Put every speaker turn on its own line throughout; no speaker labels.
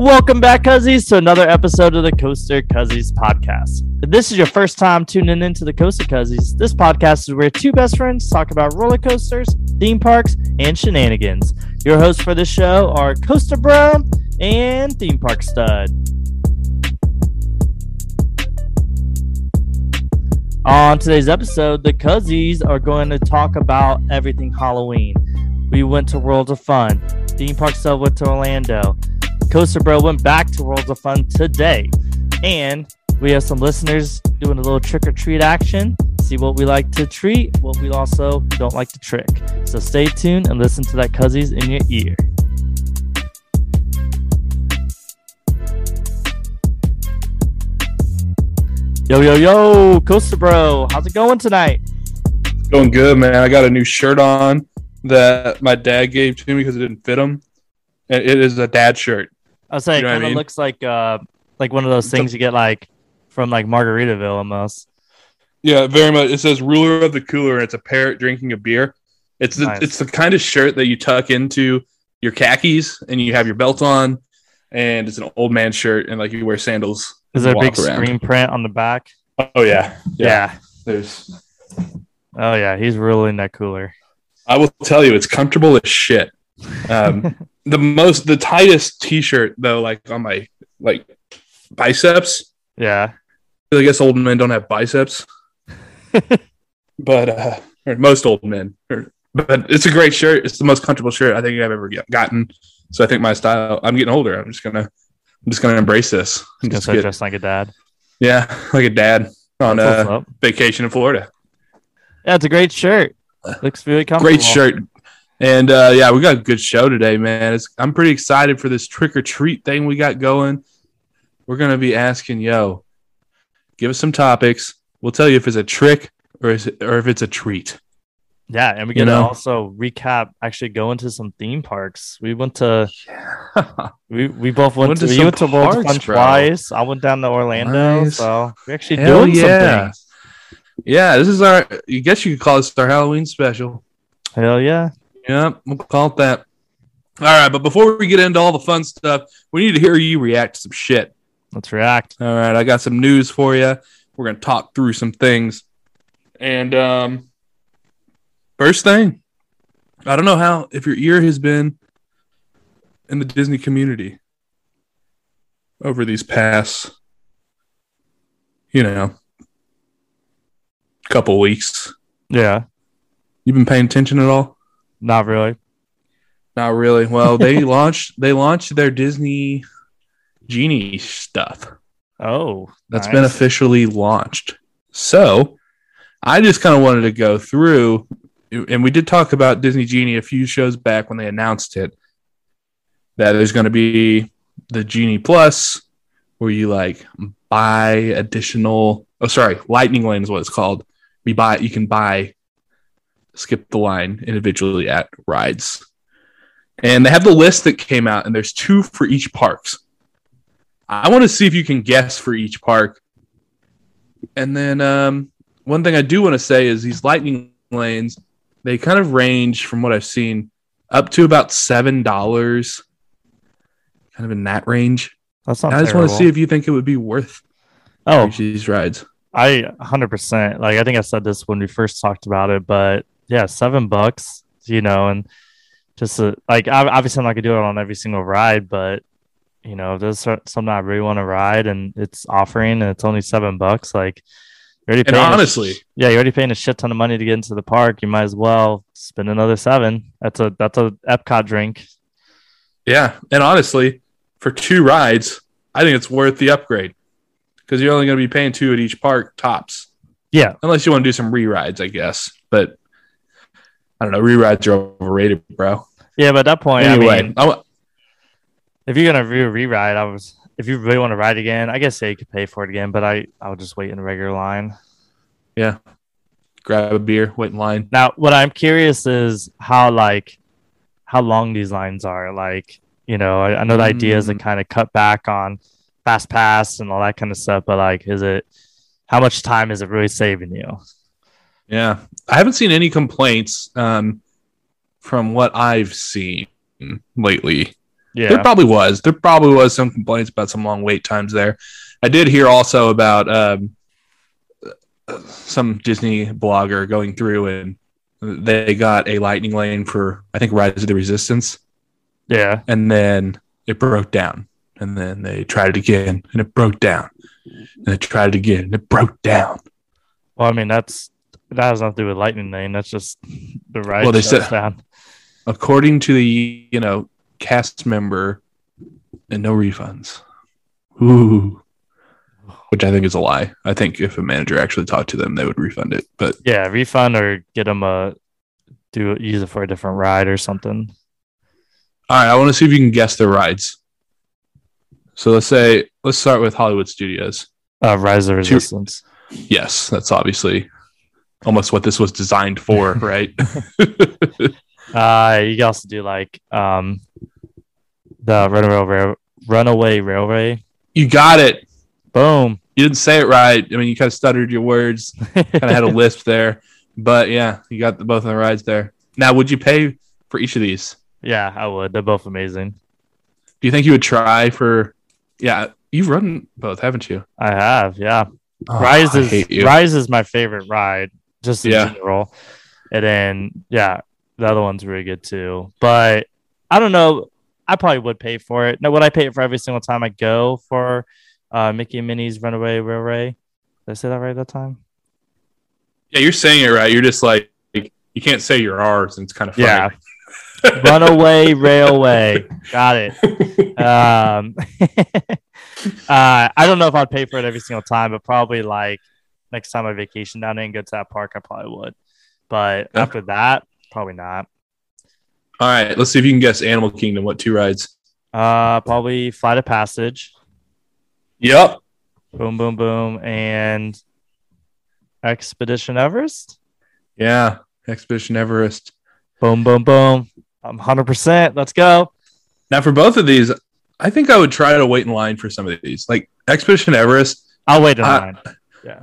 Welcome back, Cuzzies, to another episode of the Coaster Cuzzies podcast. If this is your first time tuning into the Coaster Cuzzies, this podcast is where two best friends talk about roller coasters, theme parks, and shenanigans. Your hosts for this show are Coaster Bro and Theme Park Stud. On today's episode, the Cuzzies are going to talk about everything Halloween. We went to Worlds of Fun. Theme Park Stud went to Orlando. Coaster Bro went back to Worlds of Fun today. And we have some listeners doing a little trick or treat action. See what we like to treat, what we also don't like to trick. So stay tuned and listen to that Cuzzies in your ear. Yo, yo, yo, Coaster Bro, how's it going tonight?
Going good, man. I got a new shirt on that my dad gave to me because it didn't fit him. It is a dad shirt.
I was saying,
You know
it kind of
mean?
looks like uh, like one of those things you get like from like Margaritaville almost.
Yeah, very much. It says ruler of the cooler, and it's a parrot drinking a beer. It's the
Nice.
it's the kind of shirt that you tuck into your khakis and you have your belt on, and it's an old man shirt, and like you wear sandals.
Is there a big
around.
screen print on the back?
Oh yeah,
Yeah.
There's.
Oh yeah, he's in that cooler.
I will tell you, it's comfortable as shit. Um, the most, the tightest T-shirt though, like on my like biceps.
Yeah.
I guess old men don't have biceps, but uh, or most old men. Or, but it's a great shirt. It's the most comfortable shirt I think I've ever gotten. So I think my style. I'm getting older. I'm just gonna, I'm just gonna embrace this. And just
start
get-
dressing like a dad.
yeah, like a dad on
what's
uh, vacation in Florida.
Yeah, it's a great shirt. Looks really comfortable.
Great shirt. And uh, yeah, we got a good show today, man. It's, I'm pretty excited for this trick or treat thing we got going. We're gonna be asking, yo, give us some topics. We'll tell you if it's a trick or is it, or if it's a treat.
Yeah, and we
You
gonna
know?
also recap. Actually, go into some theme parks. We went to we we both went,
Went
to,
to
we went to World Fun twice. I went down to Orlando,
Nice.
so we actually
Hell
doing
yeah.
some things.
yeah, this is our. You guess you could call this our Halloween special.
Hell yeah!
Yep, we'll call it that. All right, but before we get into all the fun stuff, we need to hear you react to some shit.
Let's react.
All right, I got some news for you. We're gonna talk through some things, and um, first thing, I don't know how if your ear has been in the Disney community over these past, you know, couple weeks.
Yeah,
You've been paying attention at all?
Not really.
Not really. Well, they launched they launched their Disney Genie stuff.
Oh,
That's
nice.
been officially launched. So I just kind of wanted to go through, and we did talk about Disney Genie a few shows back when they announced it. That there's going to be the Genie Plus, where you like buy additional. Oh, sorry, Lightning Lane is what it's called. We buy. You can buy, skip the line individually at rides, and they have the list that came out, and there's two for each parks. I want to see if you can guess for each park. And then um, one thing I do want to say is these lightning lanes, they kind of range from what I've seen up to about seven dollars, kind of in that range.
That's not.
I just want to see if you think it would be worth
Oh,
these rides.
I 100% like I think I said this when we first talked about it, but yeah, 7 bucks, you know, and just uh, like obviously I'm not going to do it on every single ride, but you know, if there's something I really want to ride and it's offering and it's only 7 bucks like you're already
And
paying a sh-
honestly-
yeah, you're already paying a shit ton of money to get into the park. You might as well spend another 7. That's a that's a Epcot drink.
Yeah, and honestly, for two rides, I think it's worth the upgrade because you're only going to be paying two at each park tops.
Yeah,
unless you want to do some re-rides, I guess. But I don't know, re-rides are overrated, bro.
yeah, but at that point,
anyway,
I mean, if you're gonna re re-ride, I was if you really want to ride again, I guess you could pay for it again, but I I'll just wait in the regular line.
yeah, grab a beer, wait in line.
Now, what I'm curious is how like how long these lines are. Like, you know, I, I know the idea is to
Mm.
kind of cut back on fast pass and all that kind of stuff, but like, is it how much time is it really saving you?
Yeah, I haven't seen any complaints um, from what I've seen lately.
Yeah, there
probably was. There probably was some complaints about some long wait times there. I did hear also about um, some Disney blogger going through and they got a lightning lane for I think Rise of the Resistance,
Yeah.
and then it broke down, and then they tried it again, and it broke down, and they tried it again, and it broke down.
Well, I mean, that's that has nothing to do with Lightning Lane. That's just the ride.
Well, they said-
down.
According to the you know cast member, and no refunds. Ooh. Which I think is a lie. I think if a manager actually talked to them, they would refund it. But
Yeah, refund or get them a do use it for a different ride or something.
All right, I want to see if you can guess their rides. So let's say let's start with Hollywood Studios.
Uh, Rise of Resistance.
Yes, that's obviously almost what this was designed for, right?
Uh, you can also do like um the Runaway Rail- Runaway Railway.
you got it.
Boom.
You didn't say it right. I mean, you kind of stuttered your words, kind of had a lisp there, but yeah, you got the, both of the rides there. Now, would you pay for each of these?
yeah, I would. They're both amazing.
Do you think you would try for? Yeah, you've run both, haven't you?
I have, yeah.
Oh,
Rise is. Rise is my favorite ride, just in
Yeah.
general. And then yeah, the other one's really good too. But I don't know. I probably would pay for it. Now, would I pay it for every single time I go for uh, Mickey and Minnie's Runaway Railway? Did I say that right that time?
Yeah, you're saying it right. You're just like you can't say you're ours, and it's kind of funny.
Yeah. Runaway Railway. Got it. Um, uh, I don't know if I'd pay for it every single time, but probably like next time I vacation down there and go to that park, I probably would. But after that, probably not.
All right, let's see if you can guess Animal Kingdom. What two rides?
Uh, probably Flight of Passage.
Yep.
Boom, boom, boom, and Expedition Everest.
Yeah, Expedition Everest.
Boom, boom, boom. I'm 100%. Let's go.
Now, for both of these, I think I would try to wait in line for some of these. Like Expedition Everest,
I'll wait in
I-
line.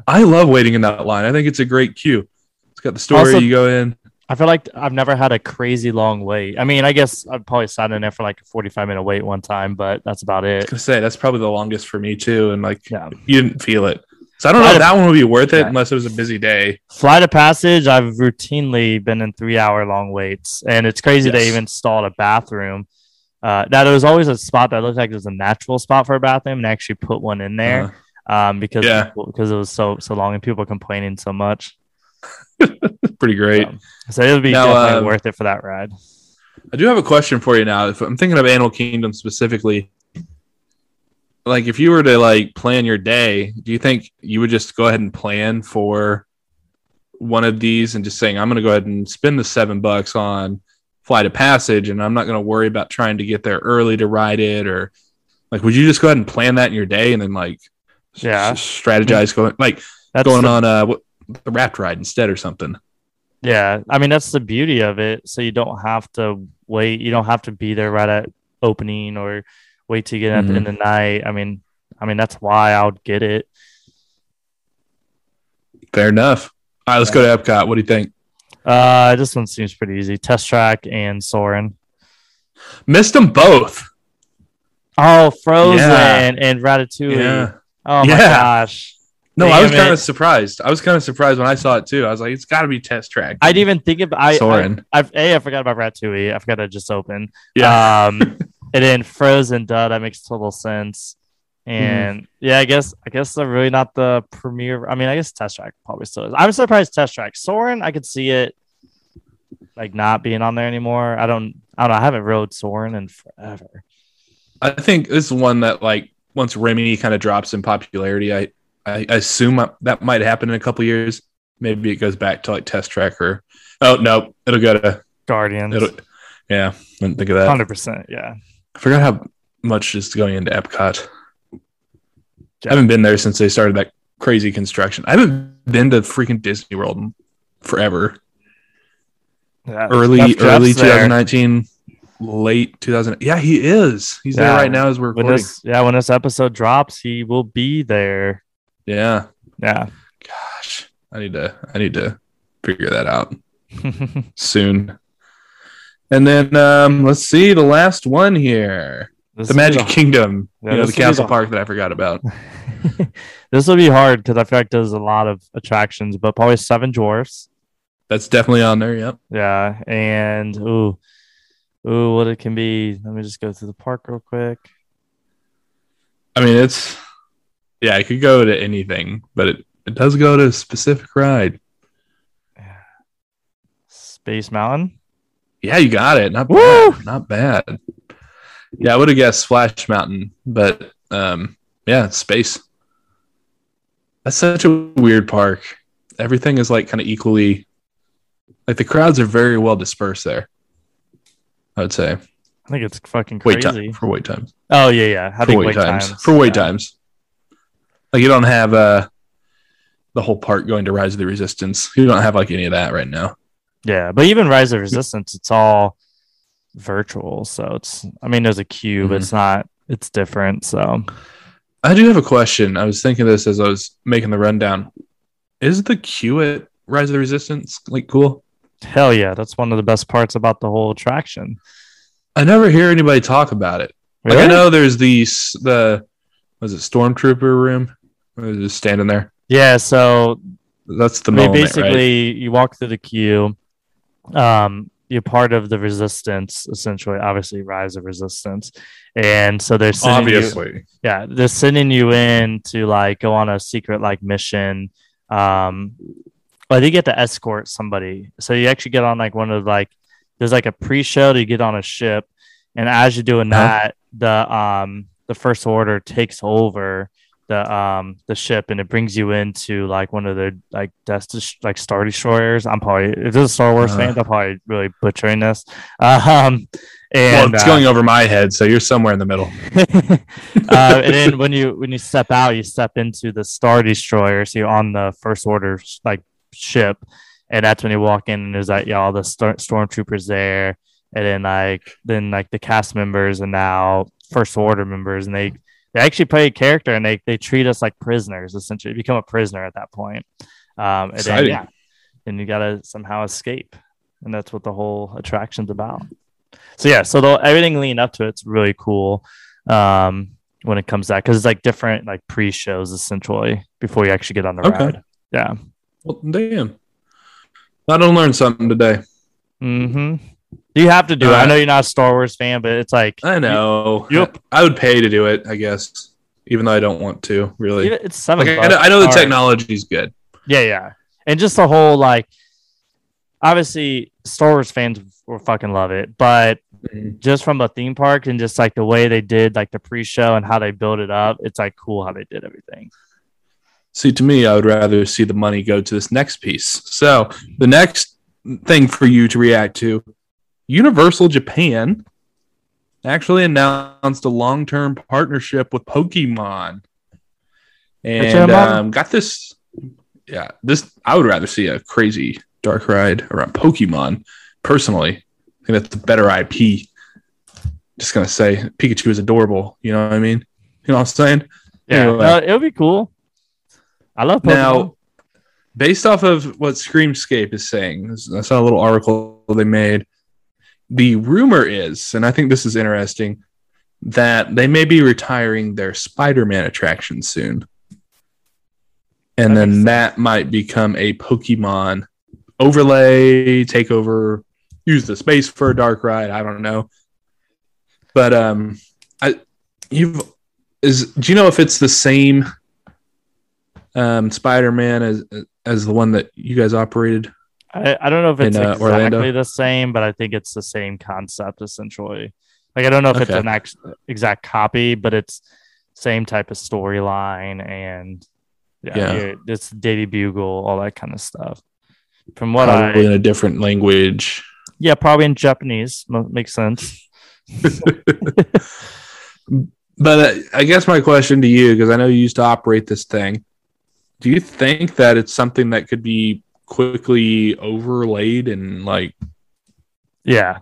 I love waiting in that line. I think it's a great queue. It's got the story
Also-
you go in.
I feel like I've never had a crazy long wait. I mean, I guess I've probably sat in there for like a 45 minute wait one time, but that's about
I was
it.
gonna say that's probably the longest for me too, and like
Yeah.
you didn't feel it. So I don't know if that one would be worth it
Yeah.
unless it was a busy day.
Flight of Passage, I've routinely been in three hour long waits, and it's crazy they even installed a bathroom. Uh, now there was always a spot that looked like it was a natural spot for a bathroom, and actually put one in there um, because.
Yeah.
people- because it was so so long and people complaining so much.
Uh, pretty great.
Um, So it would be
Now,
definitely
um,
worth it for that ride.
I do have a question for you now. If I'm thinking of Animal Kingdom specifically, like if you were to like plan your day, do you think you would just go ahead and plan for one of these and just saying I'm going to go ahead and spend the seven bucks on flight of passage, and I'm not going to worry about trying to get there early to ride it, or like would you just go ahead and plan that in your day and then like
Yeah.
strategize going like
That's
going
the-
on uh the raft ride instead or something?
Yeah, I mean that's the beauty of it. So you don't have to wait. You don't have to be there right at opening or wait to get at the end of the night. I mean, I mean that's why I would get it.
Fair enough. All right, let's go to Epcot. What do you think?
Uh, this one seems pretty easy. Test track and Soarin'.
Missed them both.
Oh, Frozen
Yeah.
and Ratatouille.
Yeah.
Oh my
Yeah.
gosh.
No, I was kind of surprised. I was kind of surprised when I saw it too. I was like, it's got to be test track.
I didn't even think about I, I Soarin'. A I forgot about Ratatouille. I forgot it just opened.
Yeah.
Um, and then Frozen, duh, that makes total sense.
Mm-hmm.
And yeah, I guess I guess they're really not the premier. I mean, I guess Test Track probably still is. I'm surprised Test Track. Soarin', I could see it like not being on there anymore. I don't. I don't know. I haven't rode Soarin' in forever.
I think this is one that like once Remy kind of drops in popularity, I I assume that might happen in a couple years. Maybe it goes back to like test track or oh no, it'll go to
Guardians,
it'll yeah. Didn't think of that.
hundred percent. Yeah.
I forgot how much is going into Epcot.
Yeah.
I haven't been there since they started that crazy construction. I haven't been to freaking Disney World in forever.
yeah.
early early
there.
2019 late 2000 yeah he is he's there right now as we're
When
recording
this, yeah, when this episode drops, he will be there.
yeah
Yeah.
gosh i need to i need to figure that out soon And then um, let's see the last one here,
This
the
be
Magic Kingdom.
Yeah,
you know, the castle park that I forgot about.
this will be hard because I feel like there's a lot of attractions, but probably Seven Dwarfs.
That's definitely on there. Yep.
Yeah, and ooh, ooh, what it can be. Let me just go through the park real quick.
I mean, it's yeah, it could go to anything, but it, it does go to a specific ride.
Space Mountain.
Yeah, you got it. Not
Woo!
bad. Not bad. Yeah, I would have guessed Splash Mountain, but um, yeah, space. That's such a weird park. Everything is like kind of equally, like the crowds are very well dispersed there. I would say
I think it's fucking
wait
crazy.
time for wait times
Oh yeah, yeah. I
for
think
wait, times. for wait
yeah.
times. Like you don't have uh the whole part going to Rise of the Resistance. You don't have like any of that right now.
Yeah, but even Rise of Resistance, it's all virtual. So it's, I mean, there's a queue, but
Mhm.
it's not. It's different. So
I do have a question. I was thinking this as I was making the rundown. Is the queue at Rise of the Resistance like cool?
Hell yeah, that's one of the best parts about the whole attraction.
I never hear anybody talk about it. Like I know there's these the was it stormtrooper room? Or just standing there?
Yeah. So
That's the moment,
basically, you walk through the queue. Um, you're part of the resistance, essentially. Obviously, rise of resistance, and so they're
right?
sending you,
Obviously.
yeah, they're sending you in to like go on a secret like mission. Um, I think you get to escort somebody, so you actually get on like one of like there's like a pre-show to get on a ship, and as you're doing
Uh-huh.
that, the um the first order takes over the um the ship and it brings you into like one of the like that's like star destroyers. I'm probably if this is Star Wars
Uh.
fans, I'm probably really butchering this. Um and well,
it's
uh,
going over my head, so you're somewhere in the middle.
uh, and then when you when you step out, you step into the Star Destroyer. So you're on the First Order like ship, and that's when you walk in and there's like yeah, all the star- stormtroopers there, and then like then like the cast members and now First Order members, and they they actually play a character and they they treat us like prisoners essentially. You become a prisoner at that point. Um, and then yeah, then you gotta somehow escape, and that's what the whole attraction's about. So yeah, so the, everything leading up to it's really cool. Um, when it comes to that, because it's like different like pre-shows essentially before you actually get on the
Okay.
ride. Yeah.
Well, damn. I don't learn something today.
Mm-hmm. You have to do it. I
Uh,
know you're not a Star Wars fan, but it's like
I know.
Yep.
I would pay to do it, I guess, even though I don't want to, really.
it's seven.
Like, I,
bucks.
know, I know the
All right.
technology is good.
Yeah, yeah, and just the whole like, obviously Star Wars fans will fucking love it, but just from a theme park and just like the way they did like the pre-show and how they built it up, it's like cool how they did everything.
See, to me, I would rather see the money go to this next piece. So, the next thing for you to react to Universal Japan actually announced a long term partnership with Pokemon. And um, got this. Yeah, this, I would rather see a crazy dark ride around Pokemon personally. I think that's a better IP. Just going to say Pikachu is adorable. You know what I mean? You know what I'm saying?
Yeah,
Anyway.
no, it'll be cool. I love Pokemon.
Now, based off of what Screamscape is saying, I saw a little article they made. The rumor is, and I think this is interesting, that they may be retiring their Spider-Man attraction soon, and
That
then that might become a Pokemon overlay takeover. Use the space for a dark ride. I don't know, but um, I you've is do you know if it's the same um Spider-Man as as the one that you guys operated?
I, I don't know if it's
in, uh,
exactly
Orlando?
the same, but I think it's the same concept essentially. Like I don't know if it's an ex- exact copy, but it's same type of storyline and yeah,
Yeah.
it's Daily Bugle, all that kind of stuff. From what
Probably
I
in a different language.
yeah, probably in Japanese makes sense.
But uh, I guess my question to you, because I know you used to operate this thing, do you think that it's something that could be quickly overlaid and like,
Yeah,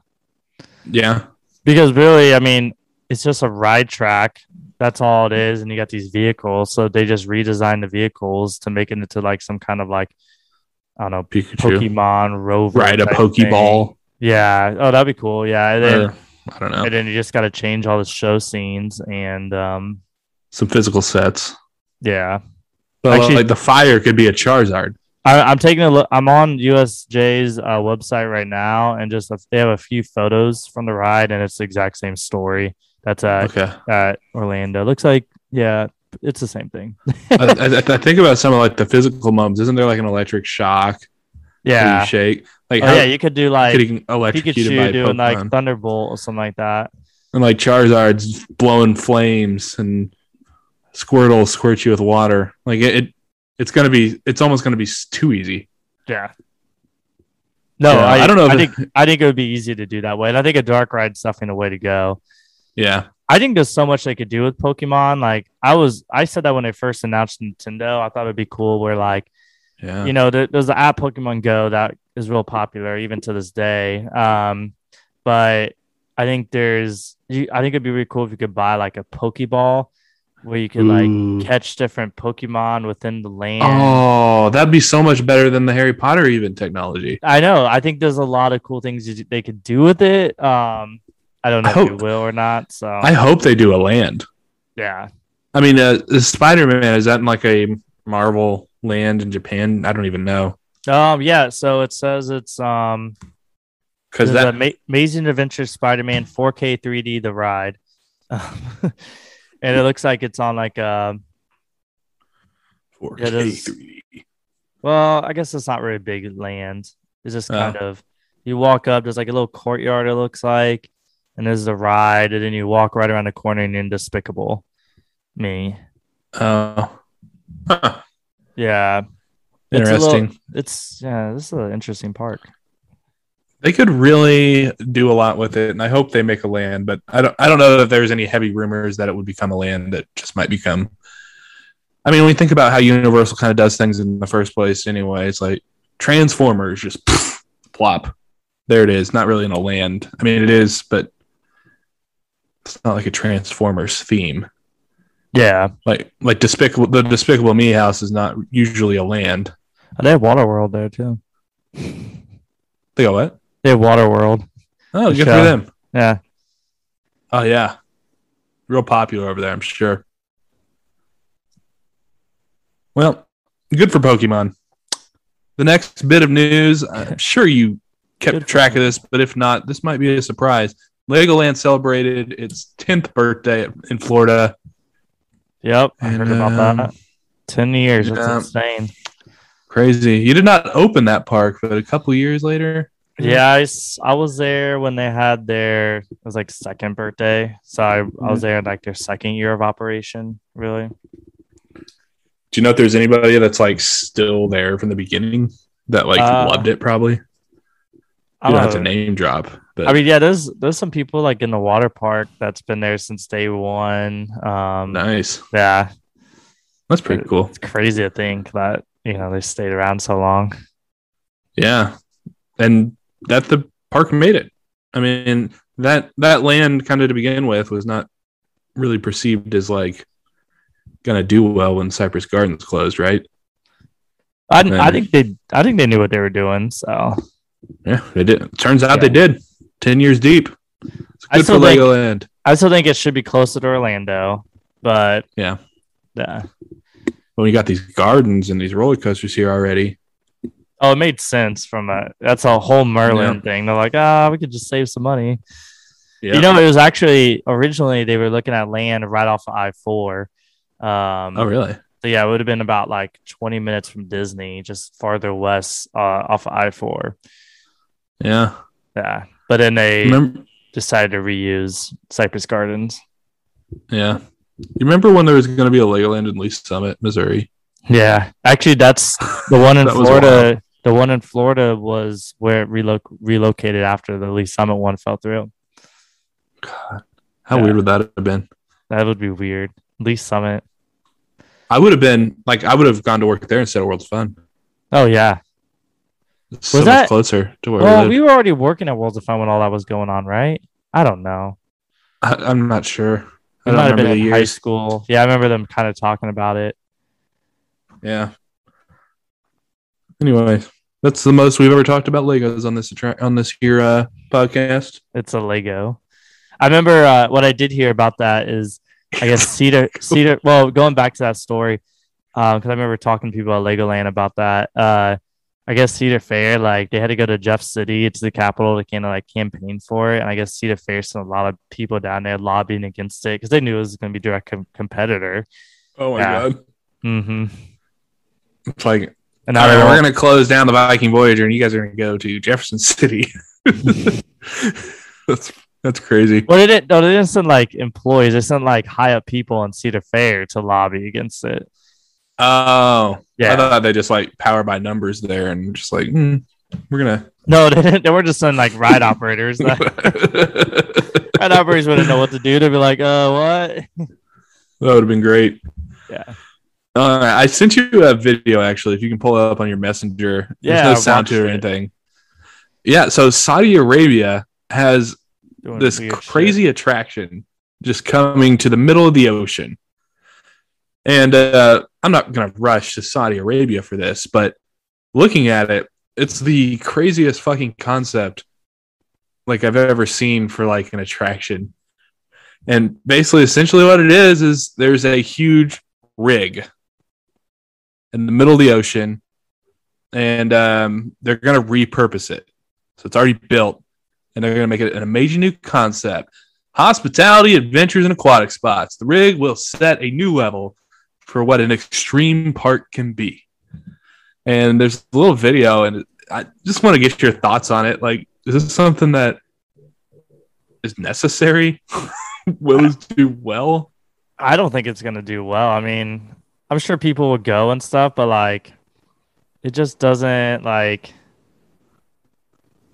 yeah,
because really, I mean, it's just a ride track. That's all it is, and you got these vehicles, so they just redesigned the vehicles to make it into like some kind of like I don't know
Pikachu,
Pokemon rover,
ride a Pokeball?
thing. Yeah. Oh, that'd be cool. Yeah. And then,
Or, I don't know.
and then you just got to change all the show scenes and um,
Some physical sets.
yeah. Actually-
like the fire could be a Charizard.
I, I'm taking a look. I'm on USJ's uh, website right now, and just a, they have a few photos from the ride, and it's the exact same story. That's at,
Okay.
at Orlando. Looks like yeah, it's the same thing.
I, I, I think about some of like the physical mums. Isn't there like an electric shock?
Yeah.
You shake. Like
Oh
how
yeah, you could do like
getting electrocuted by
Pikachu doing like Thunderbolt or something like that.
and like Charizard's blowing flames and Squirtle squirts you with water. Like it, it it's gonna be. It's almost gonna be too easy.
Yeah. No,
Yeah,
I,
I don't know if
I
it-
think I think it would be easy to do that way, and I think a dark ride's definitely the way to go.
Yeah.
I think there's so much they could do with Pokemon. Like I was, I said that when they first announced Nintendo, I thought it'd be cool where like
Yeah.
you know there, there's the app Pokemon Go that is real popular even to this day. Um, but I think there's, you, I think it'd be really cool if you could buy like a Pokeball where you could like
Ooh.
catch different Pokemon within the land.
Oh, that'd be so much better than the Harry Potter even technology.
I know. I think there's a lot of cool things they could do with it. Um, I don't know
I
if you will or not. So
I hope they do a land.
yeah,
I mean, uh, the Spider Man is that in like a Marvel land in Japan? I don't even know
um, yeah. So it says it's um,
because that
Ma- Amazing Adventure Spider-Man 4K 3D the ride, and it looks like it's on like a
4K
it is-
3D.
well, I guess it's not really big land. It's just
Oh.
kind of you walk up. There's like a little courtyard. It looks like, and there's the ride, and then you walk right around the corner and you're in Despicable Me.
Oh, Huh.
Yeah, It's little-
interesting.
it's yeah. This is an interesting park.
They could really do a lot with it, and I hope they make a land. But I don't. I don't know if there's any heavy rumors that it would become a land that just might become. I mean, when you think about how Universal kind of does things in the first place, anyway, it's like Transformers just plop. There it is. Not really in a land. I mean, it is, but it's not like a Transformers theme.
Yeah,
Like like Despicable the Despicable Me house is not usually a land.
they have Waterworld there too.
They go what?
They have Waterworld.
Oh, good
show.
for them.
Yeah,
Oh yeah, real popular over there, I'm sure. Well, good for Pokemon. The next bit of news, I'm sure you kept
Good
track of this, but if not, this might be a surprise. Legoland celebrated its 10th birthday in Florida.
yep. I heard about
And,
that. Ten years. That's
yeah.
insane.
Crazy. You did not open that park, but a couple years later.
Yeah, I was there when they had their it was like second birthday. So I, I was there in like their second year of operation, really.
Do you know if there's anybody that's like still there from the beginning that like
Uh,
loved it? Probably.
I
You don't
don't
have to name drop, but
I mean, yeah, there's there's some people like in the water park that's been there since day one. Um
nice.
yeah,
That's pretty cool.
it's crazy to think that, you know, they stayed around so long.
Yeah, and that the park made it. I mean that that land kind of to begin with was not really perceived as like gonna do well when Cypress Gardens closed, right?
I, I think they I think they knew what they were doing. So
Yeah, they did. Turns out they did. Ten years deep. It's
I
good for
think-
Legoland.
I still think it should be closer to Orlando, but
Yeah.
yeah.
When we got these gardens and these roller coasters here already.
Oh, it made sense from a that's a whole Merlin
Yeah.
thing. They're like, ah, we could just save some money.
Yeah.
You know, it was actually originally they were looking at land right off of I four. Um,
oh really?
so yeah, it would have been about like twenty minutes from Disney, just farther west uh, off of I four.
Yeah.
Yeah, but then they
Remember?
decided to reuse Cypress Gardens.
Yeah. You remember when there was going to be a Legoland in Lee Summit, Missouri?
Yeah, actually, that's the one in
That
Florida. The one in Florida was where it relo- relocated after the Lee Summit one fell through.
God, how
Yeah.
weird would that have been?
That would be weird. Lee Summit.
I would have been like I would have gone to work there instead of oh, World of Fun.
Oh yeah.
It's so
Was
much
that-
closer to where
Well,
we
we were already working at Worlds of Fun when all that was going on, right? I don't know.
I, I'm not sure. I don't
might have been
remember
in high school. Yeah, I remember them kind of talking about it.
Yeah. Anyway, That's the most we've ever talked about Legos on this on this here uh, podcast.
It's a Lego. I remember uh, what I did hear about that is I guess Cedar Cedar. Well, going back to that story, because I remember talking to people at Legoland about that. Uh, I guess Cedar Fair, like they had to go to Jeff City, to the capital, to kind of like campaign for it. And I guess Cedar Fair sent a lot of people down there lobbying against it because they knew it was going to be direct com- competitor.
Oh my
Yeah.
god!
Mm-hmm.
It's like
And now
right, we're gonna close down the Viking Voyager, and you guys are gonna go to Jefferson City. that's that's crazy.
Well, they didn't. No, they didn't send like employees. They sent like high up people in Cedar Fair to lobby against it.
Oh,
yeah.
I thought they just like power by numbers there, and just like hmm, we're gonna.
No, they didn't. They were just sending like ride operators. ride operators wouldn't know what to do. They'd be like, "Uh, what?"
That would have been great.
Yeah.
Uh, I sent you a video actually. If you can pull it up on your messenger,
Yeah,
there's no sound to it or anything. Yeah, so Saudi Arabia has
Doing
this
weird shit.
crazy attraction just coming to the middle of the ocean. And uh, I'm not going to rush to Saudi Arabia for this, but looking at it, it's the craziest fucking concept like I've ever seen for like an attraction. And basically, essentially, what it is is there's a huge rig in the middle of the ocean, and um, they're going to repurpose it. So it's already built, and they're going to make it an amazing new concept hospitality, adventures, and aquatic spots. The rig will set a new level for what an extreme park can be. And there's a little video, and I just want to get your thoughts on it. Like, is this something that is necessary? Will it do well?
I don't think it's gonna do well. I mean, I'm sure people would go and stuff, but like, it just doesn't like.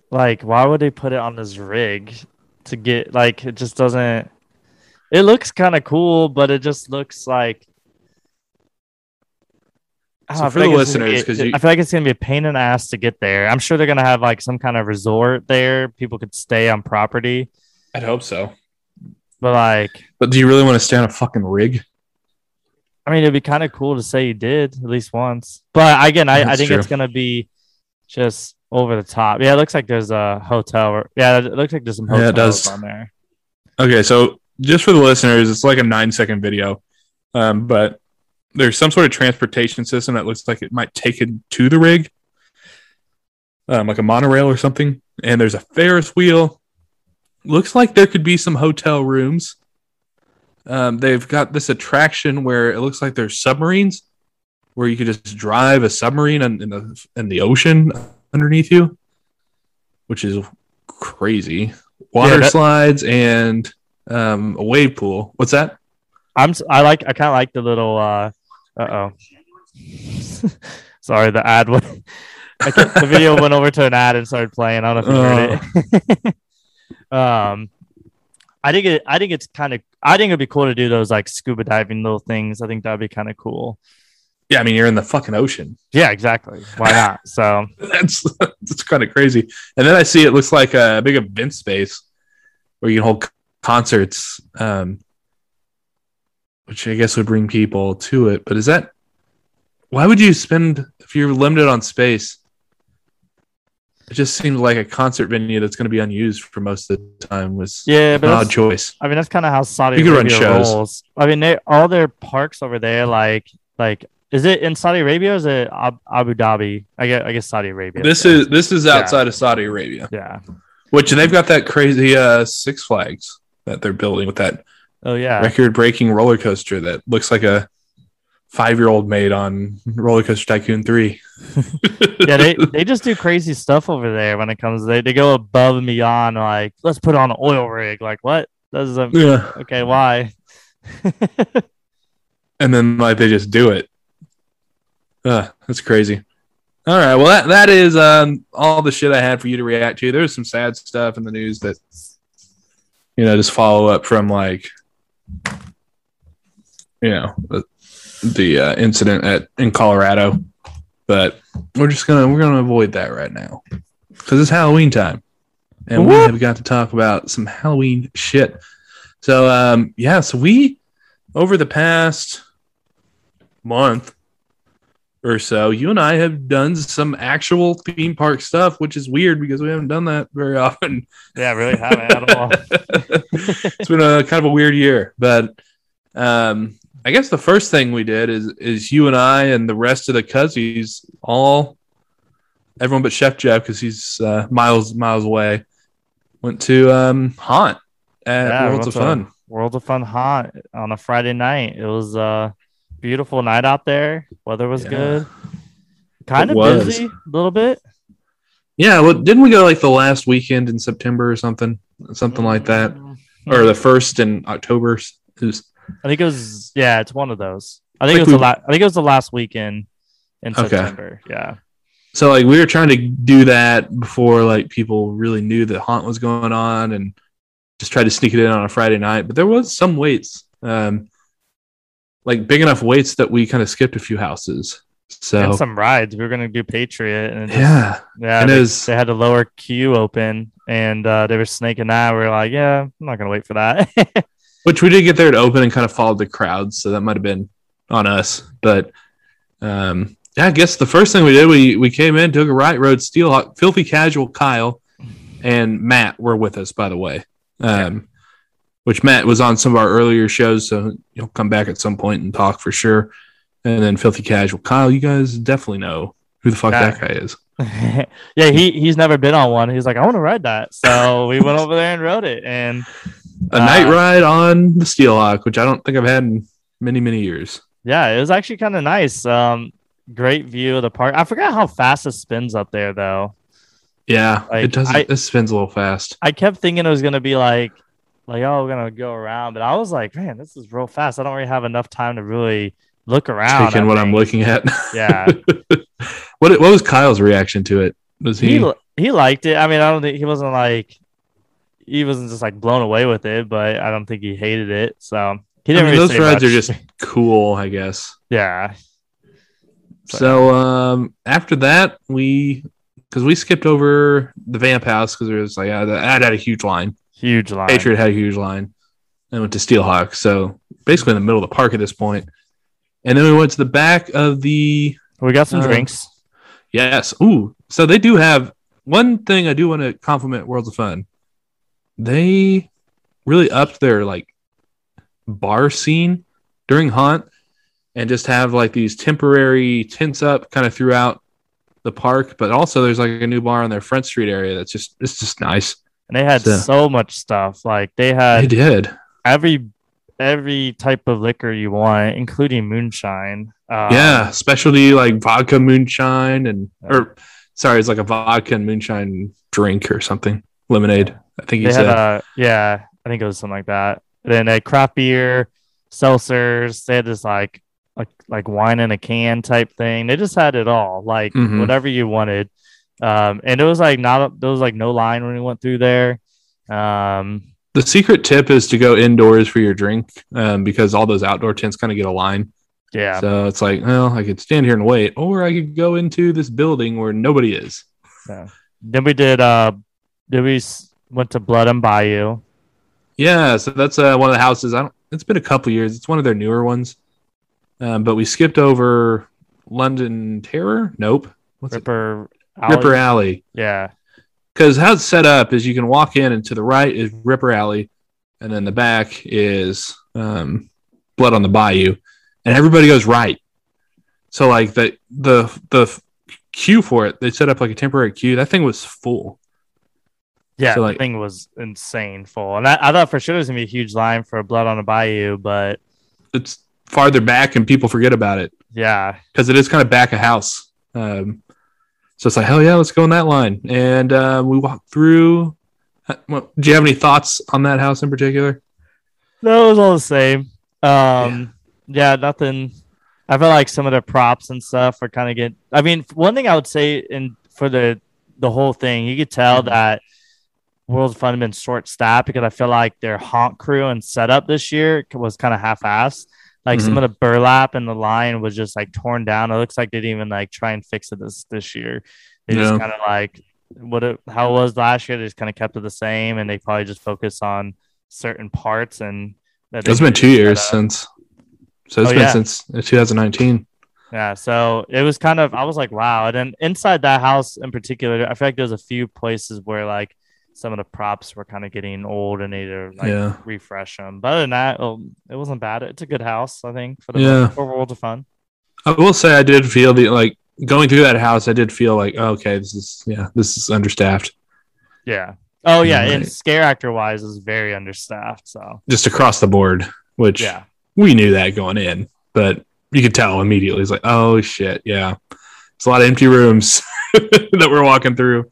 Like, why would they put it on this rig to get like? It just doesn't. It looks kind of cool, but it just looks like.
So
know,
for the
like
listeners, 'cause you-
I feel like it's gonna be a pain in the ass to get there. I'm sure they're gonna have like some kind of resort there. People could stay on property,
I'd hope so.
but like,
But do you really want to stay on a fucking rig?
I mean, it'd be kind of cool to say you did at least once. But again, I, I think it's gonna be just over the top. Yeah, it looks like there's a hotel. Or, yeah, it looks like there's some
Yeah,
hotels
it does.
on there.
Okay, so just for the listeners, it's like a nine second video, um, but there's some sort of transportation system that looks like it might take it to the rig, um, like a monorail or something. And there's a Ferris wheel. Looks like there could be some hotel rooms. Um, they've got this attraction where it looks like there's submarines, where you could just drive a submarine in, in the in the ocean underneath you, which is crazy. Water
that-
slides and um, a wave pool. What's that?
I'm. I like. I kind of like the little. uh oh. Sorry, the ad went. I the video went over to an ad and started playing. I don't know if you heard it. um, I think it. I think it's kind of. I think it'd be cool to do those like scuba diving little things. I think that'd be kind of cool.
Yeah, I mean you're in the fucking ocean.
Yeah, exactly. Why not? So
That's that's kind of crazy. And then I see it looks like a big event space where you can hold c- concerts, um, which I guess would bring people to it. But is that why would you spend if you're limited on space? It just seems like a concert venue that's going to be unused for most of the time was
yeah,
an
but
odd
that's-
choice.
I mean that's kind of how Saudi
You could run
Arabia
shows.
rolls. I mean, they all their parks over there, like like, is it in Saudi Arabia or is it Abu Dhabi? I guess I guess Saudi Arabia.
This is this is outside of Saudi Arabia,
yeah.
which they've got that crazy uh, Six Flags that they're building with that
Oh yeah.
record breaking roller coaster that looks like a five year old made on Roller Coaster Tycoon 3.
yeah, they, they just do crazy stuff over there when it comes. They they go above and beyond. Like, let's put on an oil rig. Like, what? A
yeah.
okay. Why?
And then like they just do it. Uh, that's crazy. All right. Well, that, that is um, all the shit I had for you to react to. There's some sad stuff in the news that, you know, just follow up from like, you know, the, uh, incident at in Colorado. But we're just gonna we're gonna avoid that right now because it's Halloween time, and we have got to talk about some Halloween shit. So um, yeah, so we over the past month or so, you and I have done some actual theme park stuff, which is weird because we haven't done that very often.
Yeah, really haven't at all.
it's been a kind of a weird year, but um, I guess the first thing we did is is you and I and the rest of the cousins all everyone but Chef Jeff because he's uh, miles miles away went to um, haunt at
Yeah,
Worlds of Fun.
World of Fun haunt on a Friday night. It was a beautiful night out there. Weather was
Yeah.
good. Kind
It
of
was.
busy, a little bit.
Yeah, well, didn't we go like the last weekend in September or something, something like that,
Mm-hmm.
or the first in October? It was-
I think it was. Yeah, it's one of those. I think
Like
it was the
we-
la- I think it was the last weekend in
Okay.
September. Yeah.
So like we were trying to do that before like people really knew that haunt was going on and just tried to sneak it in on a Friday night. But there was some waits, um, like big enough waits that we kind of skipped a few houses. So
And some rides. We were gonna do Patriot, and it just-
yeah,
yeah,
and
they,
it was
they had a lower queue open, and uh, they were snaking out. We were like, yeah, I'm not gonna wait for that.
which we did get there to open and kind of followed the crowd, so that might have been on us. But um, yeah, I guess the first thing we did, we we came in, took a right road, Steelhawk, filthy casual, Kyle, and Matt were with us, by the way. Um, which Matt was on some of our earlier shows, so he'll come back at some point and talk for sure. And then filthy casual, Kyle, you guys definitely know who the fuck
Yeah.
that guy is.
yeah, he he's never been on one. He's like, I want to ride that. So we went over there and rode it, and
A
Uh,
night ride on the Steelhawk, which I don't think I've had in many many years.
yeah, it was actually kind of nice. Um, great view of the park. I forgot how fast it spins up there, though.
Yeah,
Like,
it does.
I-
it spins a little fast.
I kept thinking it was gonna be like, like oh, we're gonna go around, but I was like, man, this is real fast. I don't really have enough time to really look around.
taking what I'm looking at.
Yeah.
what what was Kyle's reaction to it? Was he?
He he liked it. I mean, I don't think he wasn't like he wasn't just like blown away with it, but I don't think he hated it. So he didn't
mean,
really
those rides are just cool, I guess.
yeah. So-
So um, after that, we because we skipped over the Vamp House because there was like uh, that had a huge line.
Huge line.
Patriot had a huge line, and went to Steelhawk. So basically in the middle of the park at this. And then we went to the back of the
We got some
Uh,
drinks.
Yes. Ooh. So they do have one thing I do want to compliment Worlds of Fun. They really upped their like bar scene during Haunt and just have like these temporary tents up kind of throughout the park. But also there's like a new bar on their Front Street area that's just it's just nice.
And they had
so-
so much stuff. Like they had They
did.
every every type of liquor you want, including moonshine. Um,
yeah. Specialty like vodka moonshine and or sorry, it's like a vodka and moonshine drink or something. Lemonade. I think he
They
said.
had a yeah, I think it was something like that. then they had craft beer, seltzers. They had this like like like wine in a can type thing. They just had it all, like
Mhm.
whatever you wanted. Um, and it was like not there was like no line when we went through there. Um,
The secret tip is to go indoors for your drink um, because all those outdoor tents kind of get a line.
yeah,
So it's like, well, I could stand here and wait, or I could go into this building where nobody is.
then we did uh, then we went to Blood and Bayou.
Yeah, so that's uh, one of the houses. I don't. It's been a couple years. It's one of their newer ones. Um, but we skipped over London Terror. Nope. What's
Ripper,
it? Ripper
Alley.
Alley.
Yeah,
Because how it's set up is you can walk in, and to the right is Ripper Alley, and then the back is um, Blood on the Bayou, and everybody goes right. So like the the the queue for it, they set up like a temporary queue. That thing was full.
Yeah.
So,
the
like-
thing was insane full, and I, I thought for sure there's gonna be a huge line for Blood on the Bayou, but
It's farther back, and people forget about it
yeah,
because it is kind of back a house. Um, so it's like hell yeah, let's go in that line, and uh, we walked through. uh, Well, do you have any thoughts on that house in particular?
No, it was all the same. Um, yeah. nothing. I feel like some of the props and stuff are kind of get. I mean, one thing I would say in for the the whole thing, you could tell
Mhm.
that World of Fun been short staffed because I feel like their haunt crew and setup this year was kind of half assed. Like some mm-hmm. of the burlap and the line was just like torn down. It looks like they didn't even like try and fix it this this year. They just kind of like what it how it was last year. They just kind of kept it the same, and they probably just focus on certain parts and that
it's been two years since. So it's
Oh,
been
yeah.
since uh, 2019.
Yeah, so it was kind of I was like, wow. And then inside that house in particular, I feel like there's a few places where like some of the props were kind of getting old and needed to like
Yeah.
refresh them. But other than that, oh, it wasn't bad. It's a good house, I think, for the
Yeah.
for World of Fun.
I will say I did feel the like going through that house. I did feel like oh, okay, this is yeah, this is understaffed
Yeah. Oh yeah, and scare actor wise is very understaffed. So
just across the board. Which
yeah,
we knew that going in, but you could tell immediately. It's like oh shit, yeah, it's a lot of empty rooms that we're walking through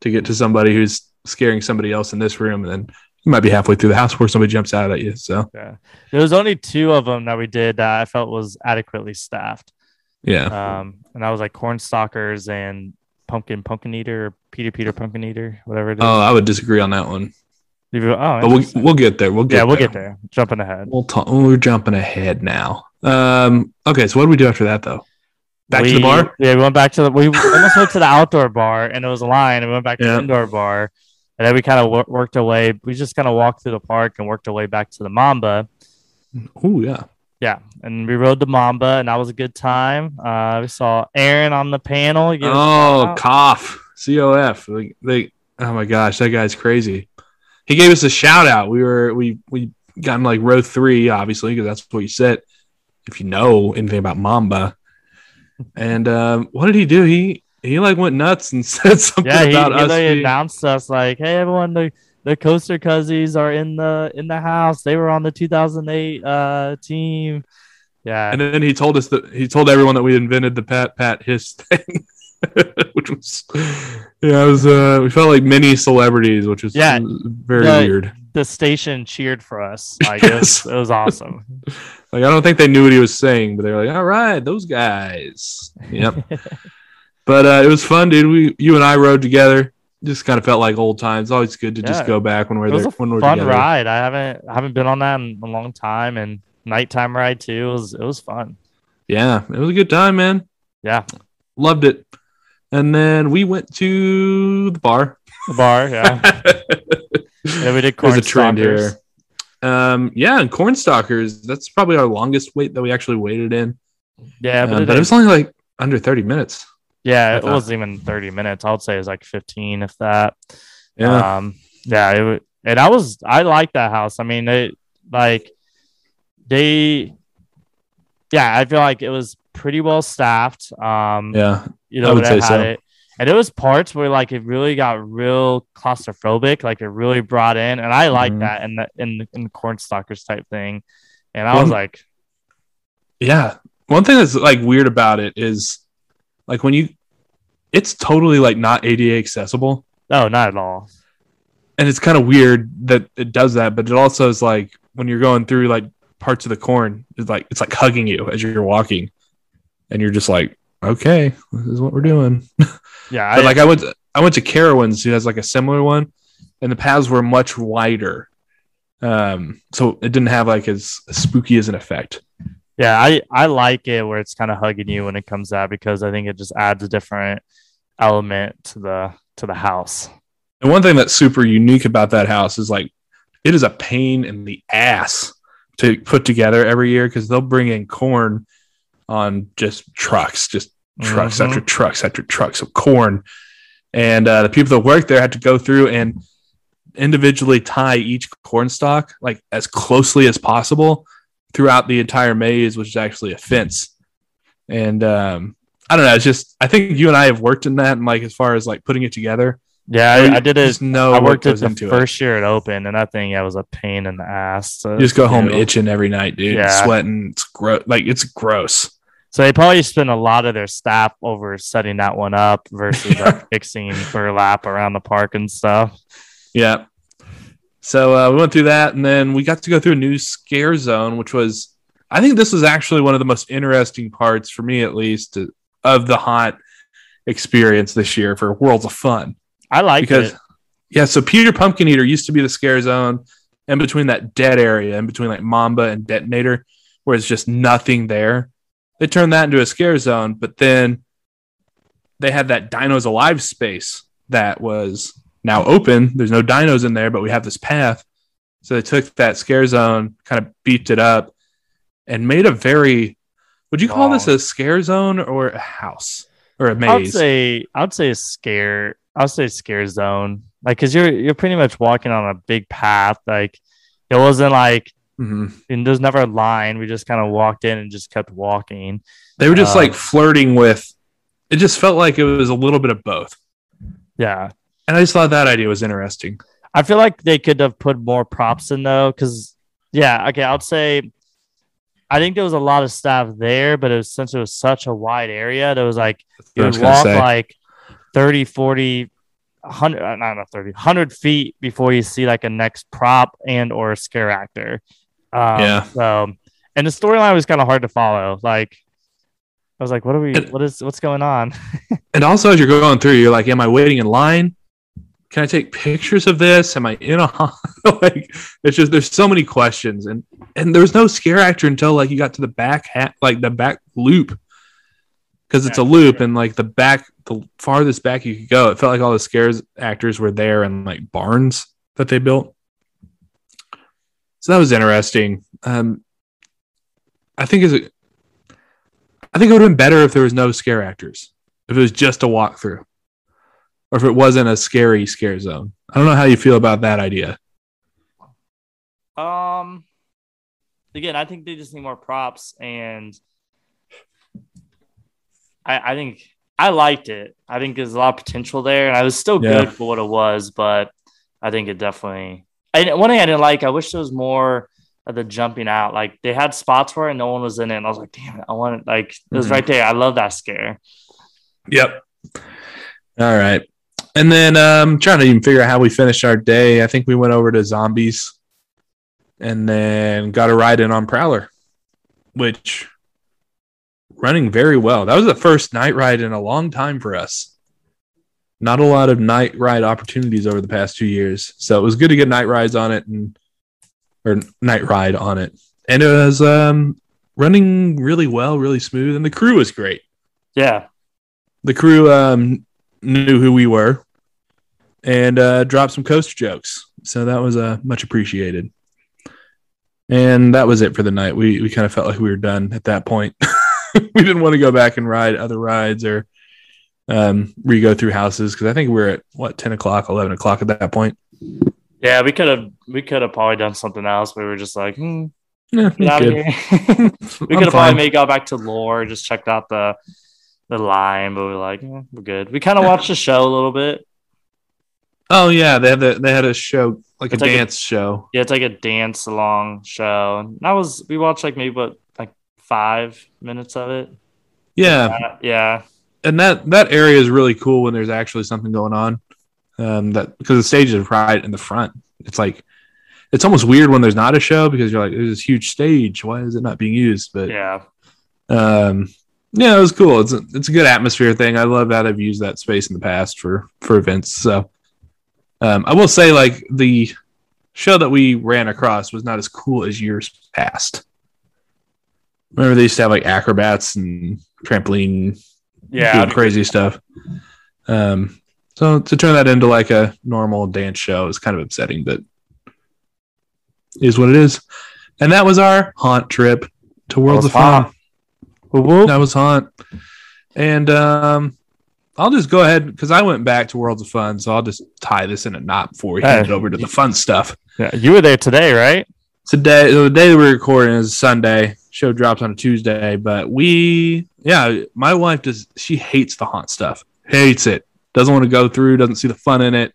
to get to somebody who's scaring somebody else in this room, and then you might be halfway through the house where somebody jumps out at you. So
yeah. There was only two of them that we did that I felt was adequately staffed.
yeah,
Um, and I was like corn stalkers and pumpkin pumpkin eater, or Peter Peter pumpkin eater, whatever it is.
oh, I would disagree on that one,
You- oh,
but we'll we'll get there. We'll get
yeah, we'll
there.
get there. Jumping ahead.
We'll talk. We're jumping ahead now. Um. Okay. So what do we do after that, though? Back to the bar.
Yeah, we went back to the. We almost went to the outdoor bar, and it was a line. And we went back to
Yeah.
the indoor bar, and then we kind of w- worked our way. We just kind of walked through the park and worked our way back to the Mamba.
Oh yeah.
Yeah, and we rode the Mamba, and that was a good time. Uh, we saw Aaron on the panel. Give us a
Oh, cough. Cof. Like they. Oh my gosh, that guy's crazy. He gave us a shout out. We were we we got in like row three, obviously, because that's what you sit if you know anything about Mamba. And um, what did he do? He he like went nuts and said something
yeah, he,
about
he
us.
like
being-
announced us like, "Hey, everyone, the the Coaster Cousins are in the in the house. They were on the 2008 uh team." Yeah,
And then he told us that he told everyone that we invented the pat pat hiss thing, which was yeah, it was uh, we felt like mini celebrities, which was
Yeah.
very
Yeah.
weird.
the station cheered for us. Like it was,
Yes.
it was awesome.
Like I don't think they knew what he was saying, but they were like, "All right, those guys." Yep. But uh, it was fun, dude. We you and I rode together. Just kind of felt like old times. Always good to
Yeah.
just go back when we're
It was
there
a
when we're
fun
together.
ride. I haven't I haven't been on that in a long time, and nighttime ride too. It was it was fun.
Yeah, it was a good time, man.
Yeah,
Loved it. And then we went to the bar.
the bar. Yeah, and we did corn
There's a trend
stalkers.
here. Um, yeah, and corn stalkers. That's probably our longest wait that we actually waited in.
Yeah,
Um,
it,
but it was only like under 30 minutes.
Yeah, it wasn't even thirty minutes. I would say it was like fifteen, if that.
Yeah.
Um, yeah, it, and I was I like that house. I mean, it like they, yeah, I feel like it was pretty well staffed. Um,
yeah.
you know,
I would say
had
so.
it. And it was parts where like it really got real claustrophobic, like it really brought in, and I like
Mhm.
that in the in in the corn stalkers type thing. And I was like,
Yeah. One thing that's like weird about it is like when you, it's totally like not ADA accessible.
no, not at all.
And it's kind of weird that it does that, but it also is like when you're going through like parts of the corn, it's like, it's like hugging you as you're walking. And you're just like, okay, this is what we're doing.
Yeah,
But
I,
like I went, I went to Carowinds, who has like a similar one, and the paths were much wider, um, so it didn't have like as, as spooky as an effect.
Yeah, I I like it where it's kind of hugging you when it comes out because I think it just adds a different element to the to the house.
And one thing that's super unique about that house is like it is a pain in the ass to put together every year because they'll bring in corn on just trucks, just trucks
Mhm.
after trucks after trucks of corn. And uh, the people that work there had to go through and individually tie each corn stalk like as closely as possible throughout the entire maze, which is actually a fence. And um, I don't know. It's just I think you and I have worked in that, and like as far as like putting it together.
Yeah, I, I did it.
No,
I worked it the
into it.
first year it opened, and I think yeah was a pain in the ass. to
You just go home itching every night, dude.
Yeah.
Sweating. It's gross. Like it's gross.
So they probably spend a lot of their staff over setting that one up versus like fixing burlap around the park and stuff.
Yeah. So uh, we went through that, and then we got to go through a new scare zone, which was, I think this was actually one of the most interesting parts for me, at least, to, of the haunt experience this year for Worlds of Fun.
I like
because
it.
yeah, so Peter Pumpkin Eater used to be the scare zone in between that dead area, in between like Mamba and Detonator, where it's just nothing there. They turned that into a scare zone, but then they had that Dinos Alive space that was now open. There's no dinos in there, but we have this path. So they took that scare zone, kind of beefed it up, and made a very Would you call this a scare zone or a house or a
I'd
maze?
say I'd say a scare. I'd say scare zone. Like, cause you're you're pretty much walking on a big path. Like, it wasn't like
Mhm.
and there's never a line. We just kind of walked in and just kept walking.
They were just
Uh,
like flirting with. It just felt like it was a little bit of both,
Yeah,
and I just thought that idea was interesting.
I feel like they could have put more props in though, because yeah, okay, I'd say I think there was a lot of staff there, but it was since it was such a wide area, there was like you would walk
say.
like 30, 40, 100, uh, not, not 30, 100 feet before you see like a next prop and or a scare actor. Um,
Yeah.
So, and the storyline was kind of hard to follow. Like, I was like, what are we,
And-
what is, what's going on?
And also, as you're going through, you're like, "Am I waiting in line? Can I take pictures of this? Am I in a like?" It's just there's so many questions, and and there was no scare actor until like you got to the back hat, like the back loop, because it's a loop, and like the back, the farthest back you could go, it felt like all the scares actors were there and like barns that they built. So that was interesting. Um, I think is I think it would have been better if there was no scare actors if it was just a walkthrough, or if it wasn't a scary scare zone. I don't know how you feel about that idea.
Um, again, I think they just need more props, and I, I think I liked it. I think there's a lot of potential there, and I was still
Yeah.
good for what it was, but I think it definitely. One thing I didn't like, I wish there was more of the jumping out. Like they had spots where no one was in it, and I was like, damn it, I want it. Like it was
Mhm.
right there. I love that scare.
Yep. All right. And then um trying to even figure out how we finished our day. I think we went over to zombies and then got a ride in on Prowler, which running very well. That was the first night ride in a long time for us. Not a lot of night ride opportunities over the past two years. So it was good to get night rides on it and or night ride on it. And it was um running really well, really smooth, and the crew was great
Yeah,
the crew um, knew who we were and uh, dropped some coaster jokes. So that was uh, much appreciated. And that was it for the night. We we kind of felt like we were done at that point. we didn't want to go back and ride other rides or um, re go through houses because I think we were at what ten o'clock, eleven o'clock at that point.
yeah. We could have we could have probably done something else. We were just like, hmm,
Yeah, good.
of here.
I'm
we could have probably maybe got back to lore, just checked out the the line, but we are like, eh, we're good. We kind of watched the show a little bit.
Oh yeah, they had the, they had a show like
It's
a
like a-
dance show.
Yeah, it's like a dance along show. And that was we watched like maybe what like five minutes of it.
Yeah,
Uh, yeah,
and that that area is really cool when there's actually something going on. Um, that because the stage is right in the front. It's like it's almost weird when there's not a show because you're like, there's this huge stage. Why is it not being used? But
yeah,
um, yeah, it was cool. It's a, it's a good atmosphere thing. I love that I've used that space in the past for for events. So um, I will say, like the show that we ran across was not as cool as years past. Remember they used to have like acrobats and trampoline
yeah.
crazy stuff. Um, so to turn that into like a normal dance show is kind of upsetting, but is what it is. And that was our haunt trip to Worlds of Fun.
Whoop.
That was haunt. And um, I'll just go ahead because I went back to Worlds of Fun, so I'll just tie this in a knot before we hand it over to the fun stuff.
Yeah, you were there today, right?
Today, the day that we're recording is Sunday. Show drops on a Tuesday, but we, yeah, my wife does. She hates the haunt stuff. Hates it. Doesn't want to go through. Doesn't see the fun in it.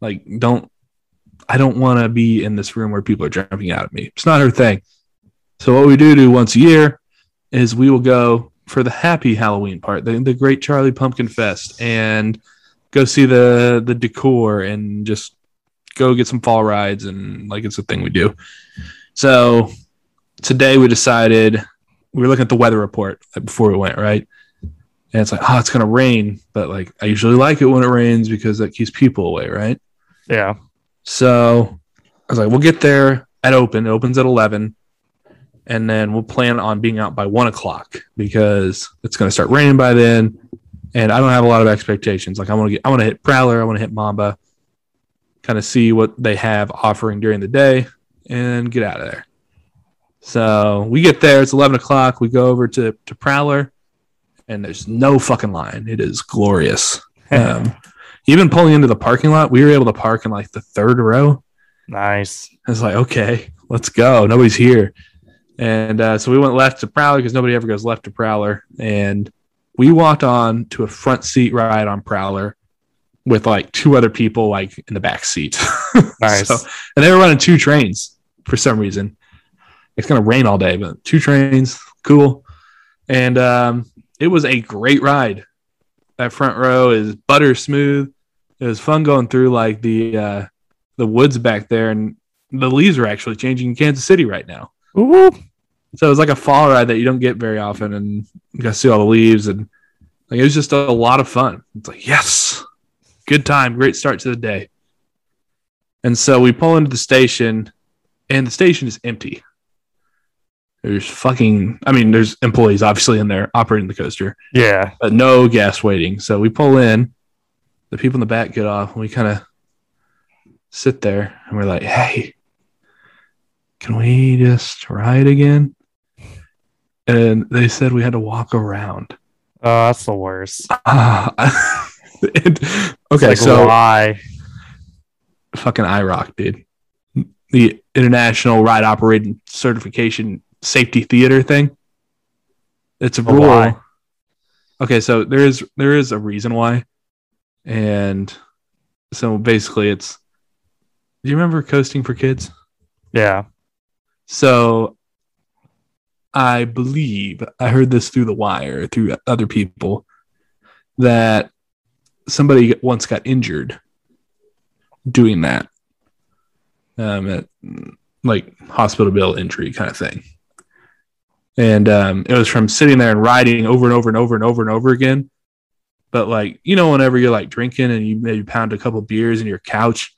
Like, don't. I don't want to be in this room where people are jumping out at me. It's not her thing. So what we do do once a year is we will go for the happy Halloween part, the, the Great Charlie Pumpkin Fest, and go see the the decor and just go get some fall rides and like it's a thing we do. So today we decided we were looking at the weather report before we went right, and it's like oh it's gonna rain, but like I usually like it when it rains because that keeps people away, right?
Yeah.
So I was like, we'll get there at open. It opens at eleven, and then we'll plan on being out by one o'clock because it's going to start raining by then. And I don't have a lot of expectations. Like I want to get, I want to hit Prowler, I want to hit Mamba, kind of see what they have offering during the day, and get out of there. So we get there. It's eleven o'clock. We go over to to Prowler, and there's no fucking line. It is glorious. Um, even pulling into the parking lot, we were able to park in like the third row.
Nice.
I was like, okay, let's go. Nobody's here. And uh, so we went left to Prowler because nobody ever goes left to Prowler. And we walked on to a front seat ride on Prowler with like two other people like in the back seat.
Nice.
So- and they were running two trains for some reason. It's gonna rain all day, but two trains, cool. And um, it was a great ride. That front row is butter smooth. It was fun going through like the uh, the woods back there, and the leaves are actually changing in Kansas City right now.
Whoop.
So it was like a fall ride that you don't get very often, and you got to see all the leaves, and like it was just a lot of fun. It's like yes, good time, great start to the day. And so we pull into the station, and the station is empty. There's fucking, I mean, there's employees obviously in there operating the coaster,
Yeah.
but no guests waiting. So we pull in, the people in the back get off, and we kind of sit there, and we're like, hey, can we just ride again? And they said we had to walk around.
Oh, that's the worst.
And- okay,
like,
so
why?
fucking IROC, dude. The International Ride Operating Certification Safety Theater thing. It's a
Oh,
rule.
why?
Okay, so there is there is a reason why, and so basically, it's. Do you remember coasting for kids?
Yeah.
So, I believe I heard this through the wire through other people that somebody once got injured doing that, um, at, like hospital bill injury kind of thing, and um, it was from sitting there and riding over and over and over and over and over again. But like you know, whenever you're like drinking and you maybe pound a couple beers in your couch,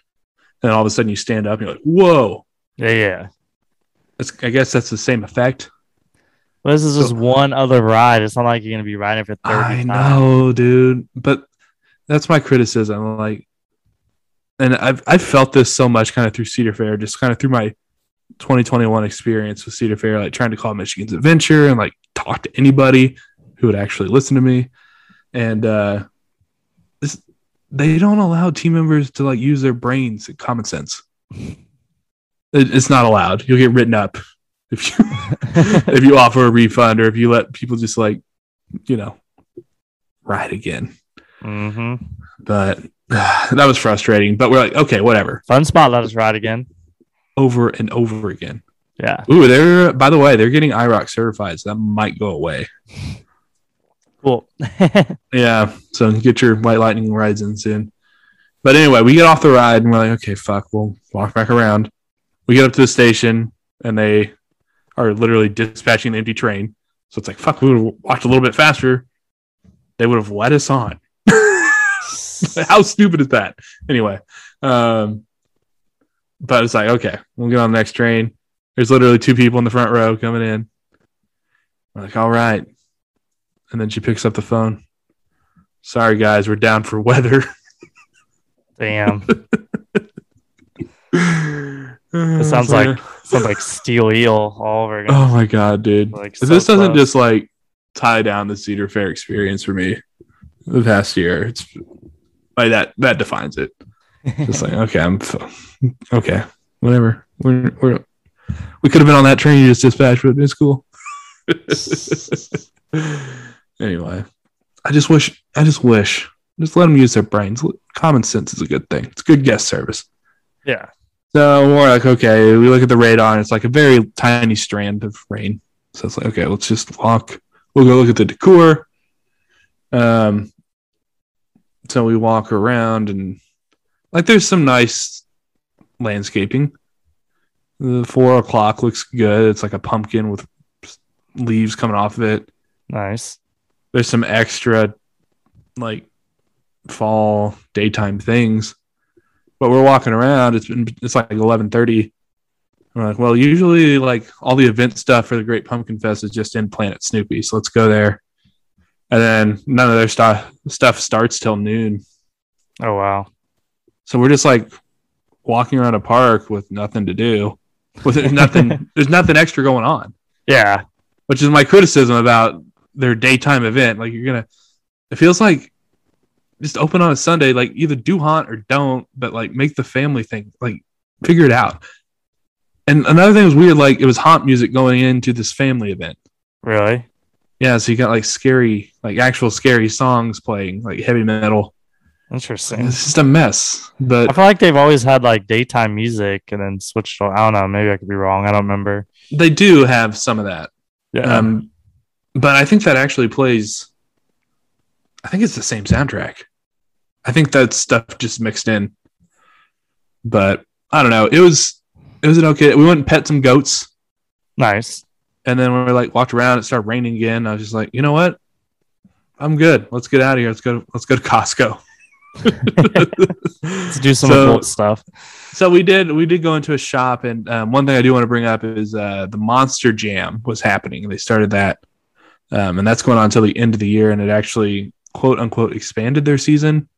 and all of a sudden you stand up and you're like, "Whoa!"
Yeah. Yeah.
It's, I guess that's the same effect.
This is just
So-
one other ride. It's not like you're gonna be riding for thirty.
I
times.
know, dude, but that's my criticism. Like, and I've I've felt this so much kind of through Cedar Fair, just kind of through my 2021 experience with Cedar Fair, like trying to call Michigan's Adventure and like talk to anybody who would actually listen to me, and uh, this they don't allow team members to like use their brains and common sense. It, it's not allowed. You'll get written up if you if you offer a refund or if you let people just like you know ride again
hmm
but that was frustrating but we're like okay whatever
Fun spot. Let us ride again.
over and over again
Yeah.
ooh they're by the way they're getting iroc certified so that might go away
Cool.
yeah so get your white lightning rides in soon but anyway we get off the ride and we're like okay fuck we'll walk back around we get up to the station and they are literally dispatching an empty train so it's like fuck we would have walked a little bit faster they would have let us on How stupid is that? Anyway, um, but it's like, okay, we'll get on the next train. There's literally two people in the front row coming in. We're like, all right. And then she picks up the phone. Sorry, guys, we're down for weather.
Damn.
It
sounds like sounds like Steel Eel all over again.
oh my god, dude!
Like, so
this doesn't
close.
just like tie down the Cedar Fair experience for me the past year, it's like that. That defines it. It's like, okay, I'm okay, whatever. We're, we're we could have been on that train you just dispatched, but it's cool. anyway, I just wish, I just wish, just let them use their brains. Common sense is a good thing. It's good guest service.
yeah.
So we're like, okay, we look at the radar, and it's like a very tiny strand of rain. So it's like, okay, let's just walk. We'll go look at the decor. Um, so we walk around, and like, there's some nice landscaping. The four o'clock looks good. It's like a pumpkin with leaves coming off of it.
Nice.
There's some extra, like, fall daytime things but we're walking around. It's been it's like eleven thirty. We're like, well, usually like all the event stuff for the Great Pumpkin Fest is just in Planet Snoopy, so let's go there. And then none of their stuff stuff starts till noon,
Oh wow.
so we're just like walking around a park with nothing to do. With there's nothing. there's nothing extra going on,
Yeah.
which is my criticism about their daytime event. Like you're gonna, it feels like just open on a Sunday. Like either do haunt or don't, but like make the family thing. Like figure it out. And another thing was weird. Like it was haunt music going into this family event.
Really?
Yeah, so you got like scary, like actual scary songs playing, like heavy metal.
Interesting.
It's just a mess. But I
feel like they've always had like daytime music and then switched to, I don't know, maybe I could be wrong. I don't remember.
they do have some of that.
Yeah.
Um, but I think that actually plays. I think it's the same soundtrack. I think that stuff just mixed in. But I don't know. It was it was an okay. We went and pet some goats,
nice.
and then we like walked around, it started raining again. I was just like, you know what? I'm good. Let's get out of here. Let's go. Let's go to Costco.
Let's do some
So-
adult stuff.
So we did we did go into a shop, and um, one thing I do want to bring up is uh, the Monster Jam was happening. They started that, um, and that's going on until the end of the year, and it actually quote unquote expanded their season.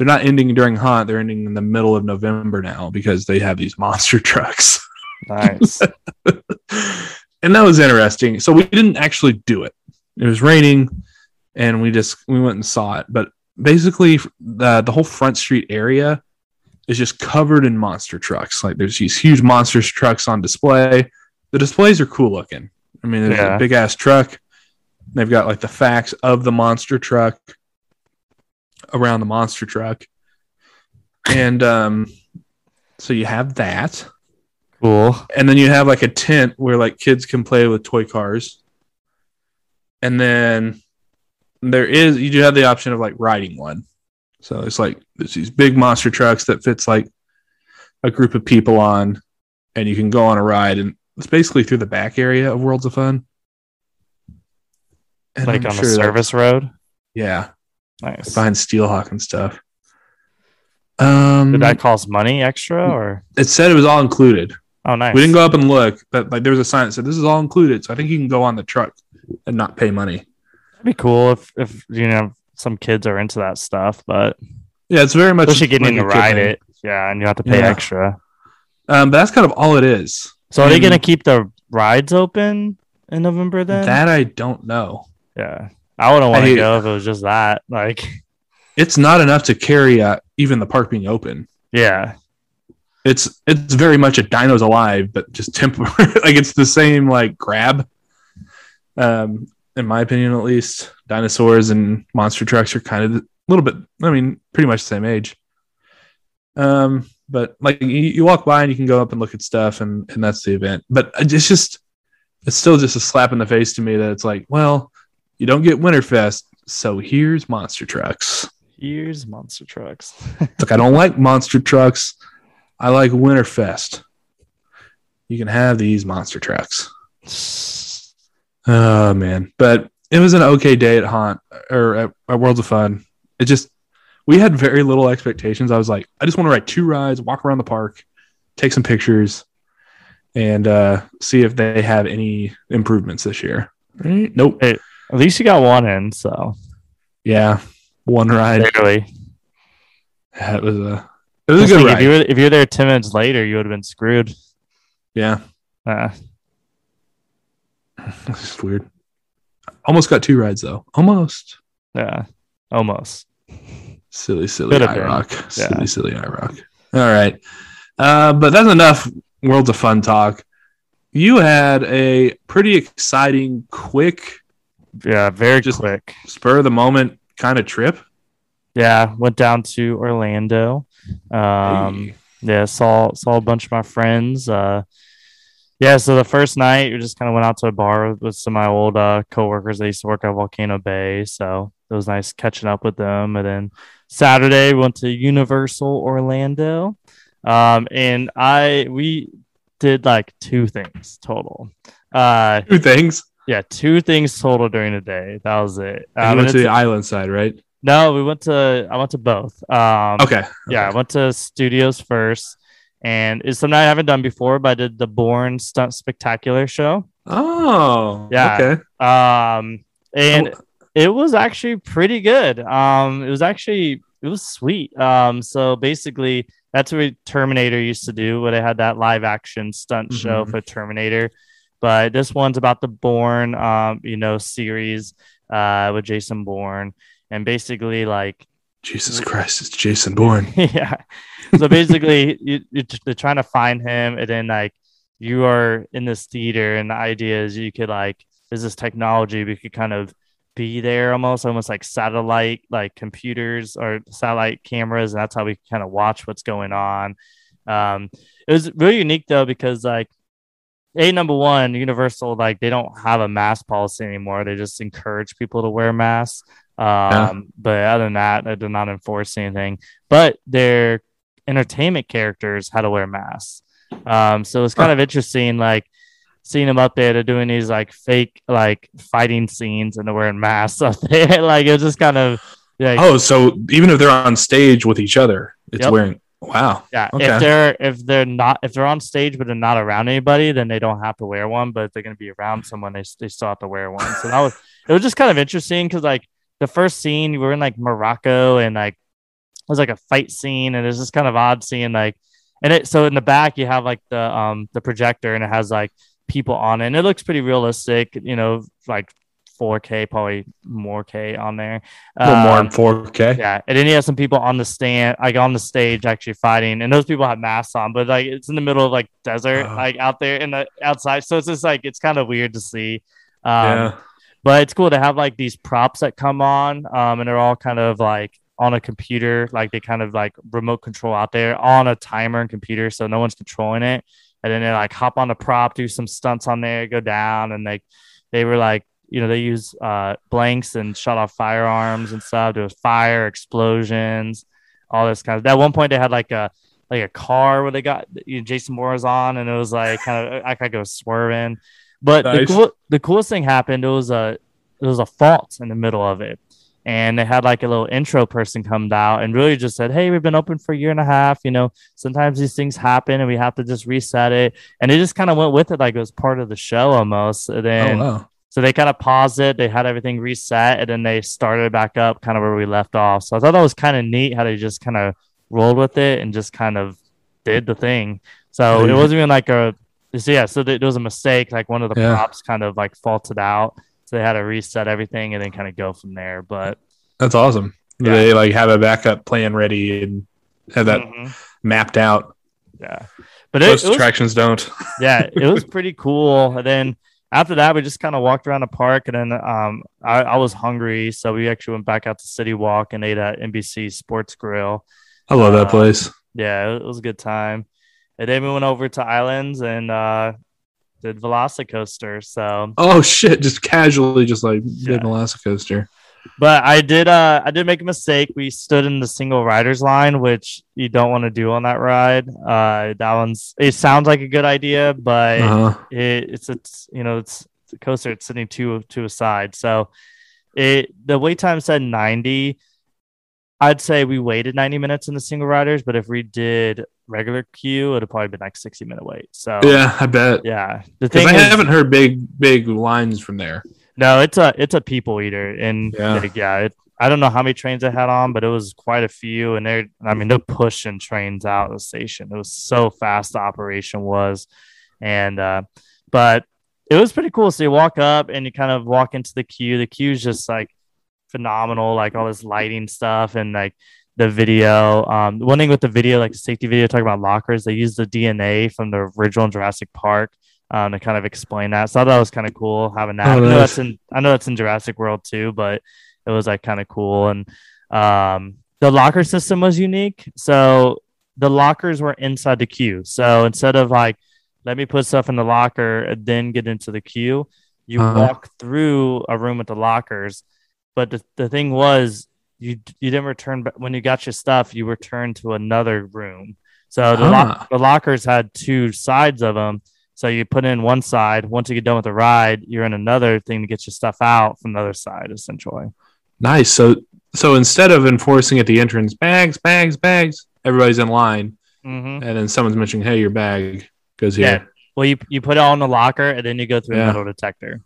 They're not ending during haunt; they're ending in the middle of November now because they have these monster trucks,
Nice.
and that was interesting. So we didn't actually do it; it was raining, and we just we went and saw it. But basically, the the whole Front Street area is just covered in monster trucks. Like there's these huge monster trucks on display. The displays are cool looking. I mean, there's
Yeah.
a big ass truck. They've got like the facts of the monster truck around the monster truck. And um so you have that.
cool.
And then you have like a tent where like kids can play with toy cars. And then there is you do have the option of like riding one. So it's like there's these big monster trucks that fits like a group of people on, and you can go on a ride, and it's basically through the back area of Worlds of Fun. And
Like
I'm
on
sure
the
that-
service road.
yeah,
Nice.
behind Steelhawk and stuff. Um,
Did that cost money extra or?
it said it was all included.
Oh, nice.
We didn't go up and look, but like there was a sign that said this is all included. So I think you can go on the truck and not pay money.
That'd be cool if, if you know some kids are into that stuff, but
Yeah, it's very much
especially getting
like
to ride
thing.
it. Yeah, and you have to pay
Yeah.
extra.
Um, but that's kind of all it is.
So are they gonna keep the rides open in November then?
That I don't know.
yeah. I wouldn't want to go if it was just that. Like,
It's not enough to carry uh, even the park being open.
yeah.
It's it's very much a Dinos Alive, but just temporary. like it's the same like grab. Um, in my opinion, at least, dinosaurs and monster trucks are kind of a little bit. I mean, pretty much the same age. Um, but like you, you walk by and you can go up and look at stuff, and and that's the event. But it's just, it's still just a slap in the face to me that it's like, well, you don't get Winterfest, so here's monster trucks.
Here's monster trucks.
Look, I don't like monster trucks. I like Winterfest. You can have these monster trucks. Oh man, but it was an okay day at Haunt or at, at Worlds of Fun. It just we had very little expectations. I was like, I just want to ride two rides, walk around the park, take some pictures, and uh, see if they have any improvements this year. Right? Nope.
At least you got one in, so
Yeah, one ride.
barely.
That was a it was a good
think
ride.
If you were if you were there ten minutes later, you would have been screwed.
yeah,
Uh,
This is weird. Almost got two rides though. Almost.
yeah, almost.
Silly, silly
Could have been.
IROC.
Yeah.
Silly, silly IROC. All right. Uh, but that's enough Worlds of Fun talk. You had a pretty exciting, quick,
Yeah, very
Just-
quick.
spur of the moment kind of trip.
Yeah, went down to Orlando. Um,
Hey.
yeah, saw saw a bunch of my friends. Uh, yeah, so the first night we just kind of went out to a bar with some of my old uh, coworkers. They used to work at Volcano Bay, so it was nice catching up with them. And then Saturday we went to Universal Orlando, um, and I we did like two things total. Uh,
Two things.
Yeah, two things total during the day. That was it. Um,
you went to the island side, right?
no, we went to I went to both. Um,
Okay.
yeah, I went to studios first, and it's something I haven't done before, but I did the Bourne Stunt Spectacular show.
Oh.
Yeah.
Okay.
Um, and
Oh.
it was actually pretty good. Um, it was actually it was sweet. Um, so basically, that's what Terminator used to do, where they had that live action stunt show
Mhm.
for Terminator. But this one's about the Bourne, um, you know, series uh, with Jason Bourne, and basically like
Jesus Christ, it's Jason Bourne.
yeah. So basically, you, you, they're trying to find him, and then like you are in this theater, and the idea is you could like there's this technology we could kind of be there almost, almost like satellite like computers or satellite cameras, and that's how we kind of watch what's going on. Um, it was really unique though because like a number one, Universal like they don't have a mask policy anymore. They just encourage people to wear masks. Um, but other than that, they did not enforce anything. But their entertainment characters had to wear masks. Um, so it's kind of interesting, like seeing them up there. They're doing these like fake like fighting scenes and they're wearing masks up there. like it was just kind of like
Oh, so even if they're on stage with each other, it's
Yep.
wearing. Wow.
Yeah,
Okay.
if they're if they're not if they're on stage but they're not around anybody, then they don't have to wear one. But if they're gonna be around someone, they they still have to wear one. So that was it was just kind of interesting because like the first scene we were in like Morocco and like it was like a fight scene and it's just kind of odd seeing like and it so in the back you have like the um the projector and it has like people on it and it looks pretty realistic, you know, like 4K, probably more K on there.
Little more
Um,
in 4K.
yeah, and then you have some people on the stand, like on the stage, actually fighting, and those people have masks on, but like it's in the middle of like desert,
Oh.
like out there in the outside, so it's just like it's kind of weird to see. Um,
yeah.
but it's cool to have like these props that come on, um, and they're all kind of like on a computer, like they kind of like remote control out there on a timer and computer, so no one's controlling it. And then they like hop on the prop, do some stunts on there, go down, and like they were like, you know, they use uh, blanks and shot off firearms and stuff. There was fire, explosions, all this kind of. At one point, they had like a like a car where they got you know, Jason Bourne was on, and it was like kind of I could go swerving. But the cool, the coolest thing happened. It was a it was a fault in the middle of it, and they had like a little intro person come out and really just said, "Hey, we've been open for a year and a half. You know, sometimes these things happen, and we have to just reset it." And it just kind of went with it like it was part of the show almost. And
Oh,
then
wow.
So they kind of paused it, they had everything reset, and then they started back up kind of where we left off. So I thought that was kind of neat how they just kind of rolled with it and just kind of did the thing. So it wasn't even like a so yeah, so there was a mistake, like one of the
Yeah.
props kind of like faulted out. So they had to reset everything and then kind of go from there. But
That's awesome.
Yeah.
They like have a backup plan ready and have that
Mhm.
mapped out.
yeah. But it,
Most
it was
attractions don't.
yeah, it was pretty cool. And then after that, we just kind of walked around the park, and then um, I, I was hungry, so we actually went back out to City Walk and ate at NBC Sports Grill.
I love that
Uh,
place.
Yeah, it was a good time. And then we went over to Islands and uh, did Velocicoaster. So,
Oh shit! Just casually, just like
Yeah.
did Velocicoaster.
But I did uh, I did make a mistake. We stood in the single riders line, which you don't want to do on that ride. Uh, that one's it sounds like a good idea, but
Uh-huh.
it, it's it's you know it's, it's a coaster it's sitting two to a side so it the wait time said 90 i'd say we waited 90 minutes in the single riders but if we did regular queue it'd probably been like 60 minute wait so
Yeah, I bet.
yeah the
Because
thing
I
is,
haven't heard big, big lines from there.
No it's a it's a people eater. And
Yeah.
like, yeah it, i don't know how many trains they had on but it was quite a few. And they're i mean they're pushing trains out of the station. It was so fast the operation was. And uh but it was pretty cool. So you walk up and you kind of walk into the queue. The queue is just like phenomenal like all this lighting stuff and like the video um one thing with the video like the safety video talking about lockers they use the dna from the original jurassic park um, to kind of explain that. So I thought that was kind of cool having that.
Oh,
I know that's in I know that's in Jurassic World too, but it was like kind of cool. And um, the locker system was unique. So the lockers were inside the queue. So instead of like let me put stuff in the locker and then get into the queue, you
Uh-huh.
walk through a room with the lockers. But the, the thing was you you didn't return ba- when you got your stuff, you returned to another room. So the, lock
Ah.
the lockers had two sides of them. So you put in one side. Once you get done with the ride, you're in another thing to get your stuff out from the other side, essentially.
Nice. So, so instead of enforcing at the entrance, bags, bags, bags, everybody's in line,
Mm-hmm.
and then someone's mentioning, "Hey, your bag goes
Yeah.
here."
Well, you you put it on the locker, and then you go through
Yeah.
metal detector.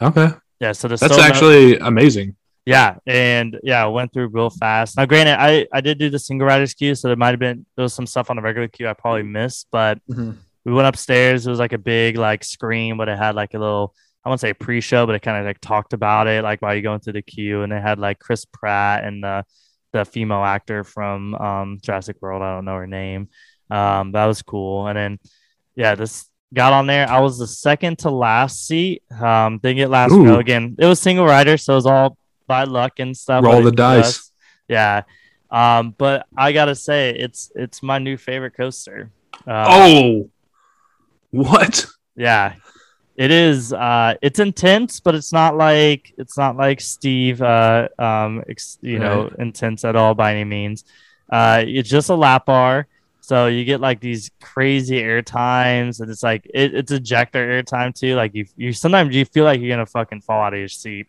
Okay,
Yeah. So the
that's actually amazing.
Yeah, and yeah, I went through real fast. Now, granted, I I did do the single riders queue, so there might have been there was some stuff on the regular queue I probably missed, but we went upstairs. It was like a big like screen, but it had like a little I won't say pre-show, but it kind of like talked about it, like while you're going through the queue, and it had like Chris Pratt and the the female actor from um, Jurassic World. I don't know her name. Um, that was cool. And then yeah, this got on there. I was the second to last seat. Um, didn't get last
Ooh.
row again. It was single rider, so it was all by luck and stuff.
Roll the dice.
Yeah. Um, but I gotta say, it's it's my new favorite coaster. Uh,
oh, what?
yeah, it is. Uh, it's intense, but it's not like it's not like Steve. Uh, um, ex, you know, intense at all by any means. Uh, it's just a lap bar, so you get like these crazy air times, and it's like it, it's ejector air time too. Like you, you sometimes you feel like you're gonna fucking fall out of your seat.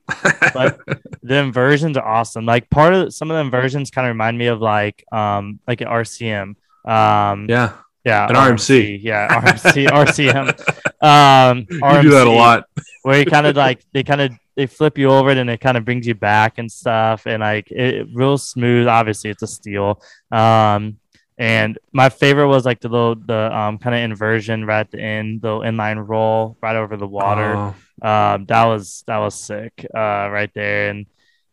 But the inversions are awesome. Like part of some of the inversions kind of remind me of like um like an RCM. Um,
yeah,
yeah,
An RMC.
Yeah, RMC, RCM. Um,
you do that a lot.
Where you kind of like they kind of they flip you over and it kind of brings you back and stuff, and like it real smooth. Obviously, it's a steel. Um, and my favorite was like the little the um kind of inversion right at the end, the inline roll right over the water.
Oh,
Um, that was that was sick. Uh, right there, and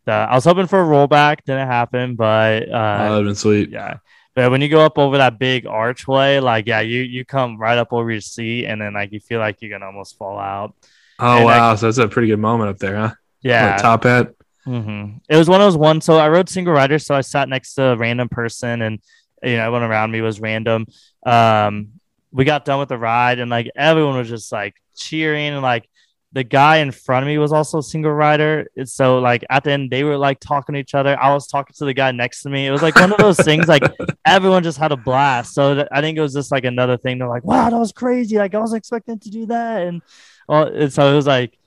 the, I was hoping for a rollback, didn't happen, but
oh,
uh,
that'd been sweet.
yeah. But when you go up over that big archway, like yeah, you you come right up over your seat, and then like you feel like you're gonna almost fall out.
Oh
And
wow, so that's a pretty good moment up there, huh?
Yeah,
What, top hat.
hmm It was one of those ones. So I rode single rider, so I sat next to a random person, and you know, everyone around me was random. Um, we got done with the ride, and like everyone was just like cheering, and like the guy in front of me was also a single rider. So like at the end they were like talking to each other. I was talking to the guy next to me. It was like one of those things. Like everyone just had a blast. So th- I think it was just like another thing. They're like, "Wow, that was crazy! Like I was expecting to do that," and well, and so it was like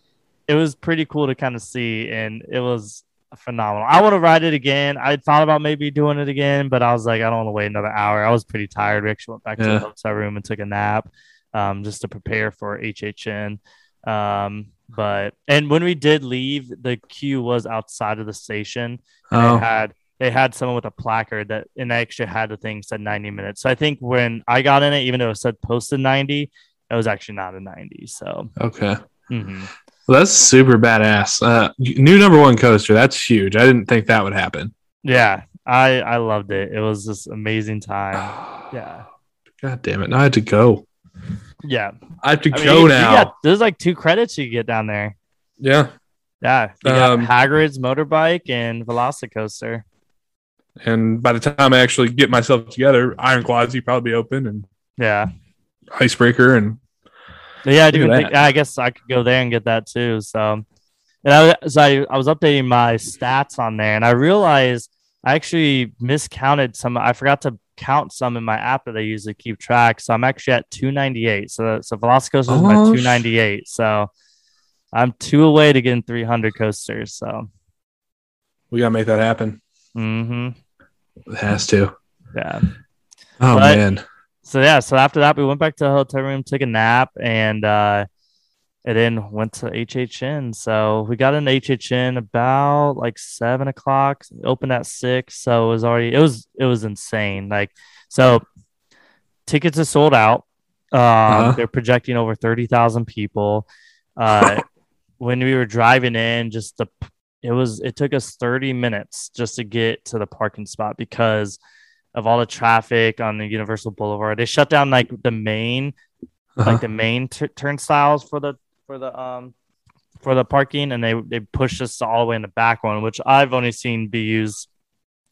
it was pretty cool to kind of see, and it was phenomenal. I want to ride it again. I thought about maybe doing it again, but I was like, I don't want to wait another hour. I was pretty tired. We actually went back to
Yeah.
the hotel room and took a nap, um, just to prepare for HHN. Um, but and when we did leave, the queue was outside of the station. And
Oh,
they had they had someone with a placard that and they actually had the thing said 90 minutes. So I think when I got in it, even though it said posted 90, it was actually not a 90. So
okay.
mhm.
Well, that's super badass. Uh, new number one coaster. That's huge. I didn't think that would happen.
yeah, I I loved it. It was this amazing time. Yeah.
God damn it! Now I had to go.
Yeah.
I have to
I
go
you
now.
got- there's like two credits you get down there.
yeah.
Yeah. You
Um,
Hagrid's motorbike and Velocicoaster.
And by the time I actually get myself together, Iron Gwazi probably be open and
Yeah.
Icebreaker and
yeah, I do think. I guess I could go there and get that too. So, and I, so I, I was updating my stats on there, and I realized I actually miscounted some. I forgot to count some in my app that I usually keep track. So I'm actually at 298. So so Velocicoaster is my
Oh, sh-
298. So I'm two away to getting 300 coasters. So,
we gotta make that happen.
Mm-hmm.
It has to.
yeah.
Oh
But-
man.
so yeah, so after that, we went back to the hotel room, took a nap, and uh, and then went to HHN. So we got into HHN about like seven o'clock. Opened at six, so it was already it was it was insane. Like so, tickets are sold out. Um,
Uh-huh.
They're projecting over thirty thousand people. Uh, when we were driving in, just the it was it took us 30 minutes just to get to the parking spot because of all the traffic on the Universal Boulevard. They shut down like the main
Uh-huh.
like the main t- turnstiles for the for the um for the parking and they they pushed us all the way in the back one which i've only seen be used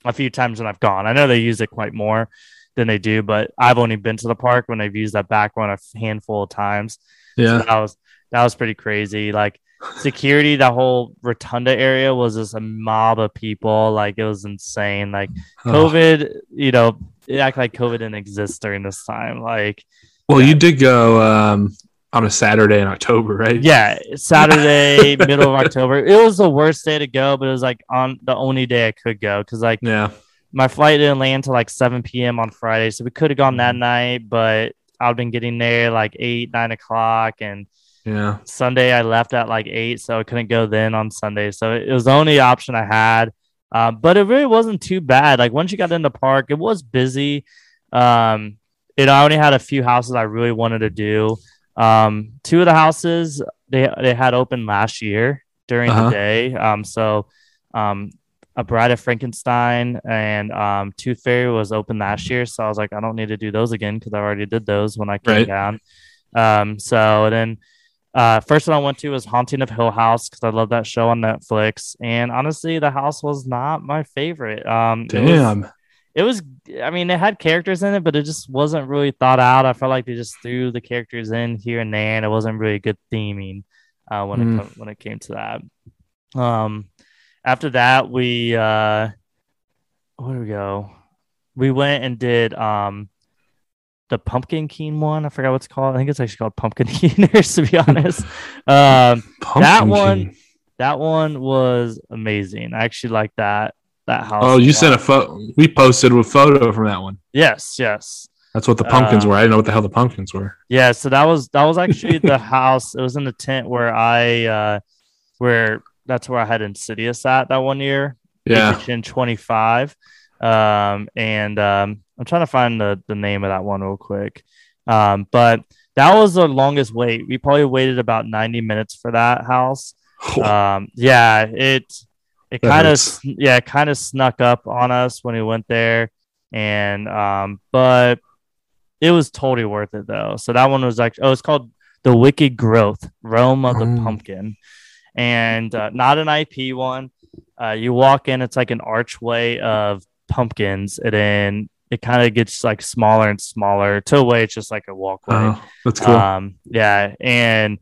a few times when i've gone. I know they use it quite more than they do but i've only been to the park when they've used that back one a handful of times. So
yeah.
that was that was pretty crazy. Like security the whole rotunda area was just a mob of people. Like it was insane. Like
Oh.
covid you know it act like covid didn't exist during this time. Like
Well, you did go um, on a Saturday in October, right?
Yeah, Saturday, middle of October. It was the worst day to go, but it was like on the only day I could go because like
Yeah.
my flight didn't land till like 7 p.m. on Friday, so we could have gone that night, but I've been getting there like eight, nine o'clock, and
Yeah.
Sunday I left at like eight, so I couldn't go then on Sunday. So it was the only option I had. Uh, but it really wasn't too bad. Like once you got in the park, it was busy. Um, it I only had a few houses I really wanted to do. Um, two of the houses they they had open last year during
Uh-huh.
the day. Um, so um, a Bride of Frankenstein and um, Tooth Fairy was open last year. So I was like, I don't need to do those again because I already did those when I came
Right.
down. Um, so then uh, first one I went to was Haunting of Hill House because I love that show on Netflix. And honestly, the house was not my favorite. Um, it was-
Damn.
It was i mean it had characters in it but it just wasn't really thought out. I felt like they just threw the characters in here and there and it wasn't really good theming uh, when
Mm.
it co- when it came to that. Um after that we uh where do we go? We went and did um the pumpkin keen one. I forgot what's called. I think it's actually called pumpkin keeners to be honest. Um
Pumpkin
one-
King.
that one was amazing. I actually like that that house
Oh, you sent a photo. We posted a photo from that one.
yes yes
That's what the pumpkins
Uh,
were. I didn't know what the hell the pumpkins were.
Yeah, so that was that was actually the house. It was in the tent where I uh where that's where I had Insidious at that one year.
Yeah.
in 25. Um and um I'm trying to find the the name of that one real quick. Um but that was the longest wait. We probably waited about 90 minutes for that house. Um yeah, it it kind of yeah, it kind of snuck up on us when we went there and um but it was totally worth it though. So that one was like oh it's called The Wicked Growth, Realm of the
Mm.
Pumpkin. And uh, not an IP one. Uh, you walk in, it's like an archway of pumpkins, and then it kind of gets like smaller and smaller to a way it's just like a walkway.
Oh, that's cool.
Um, yeah, and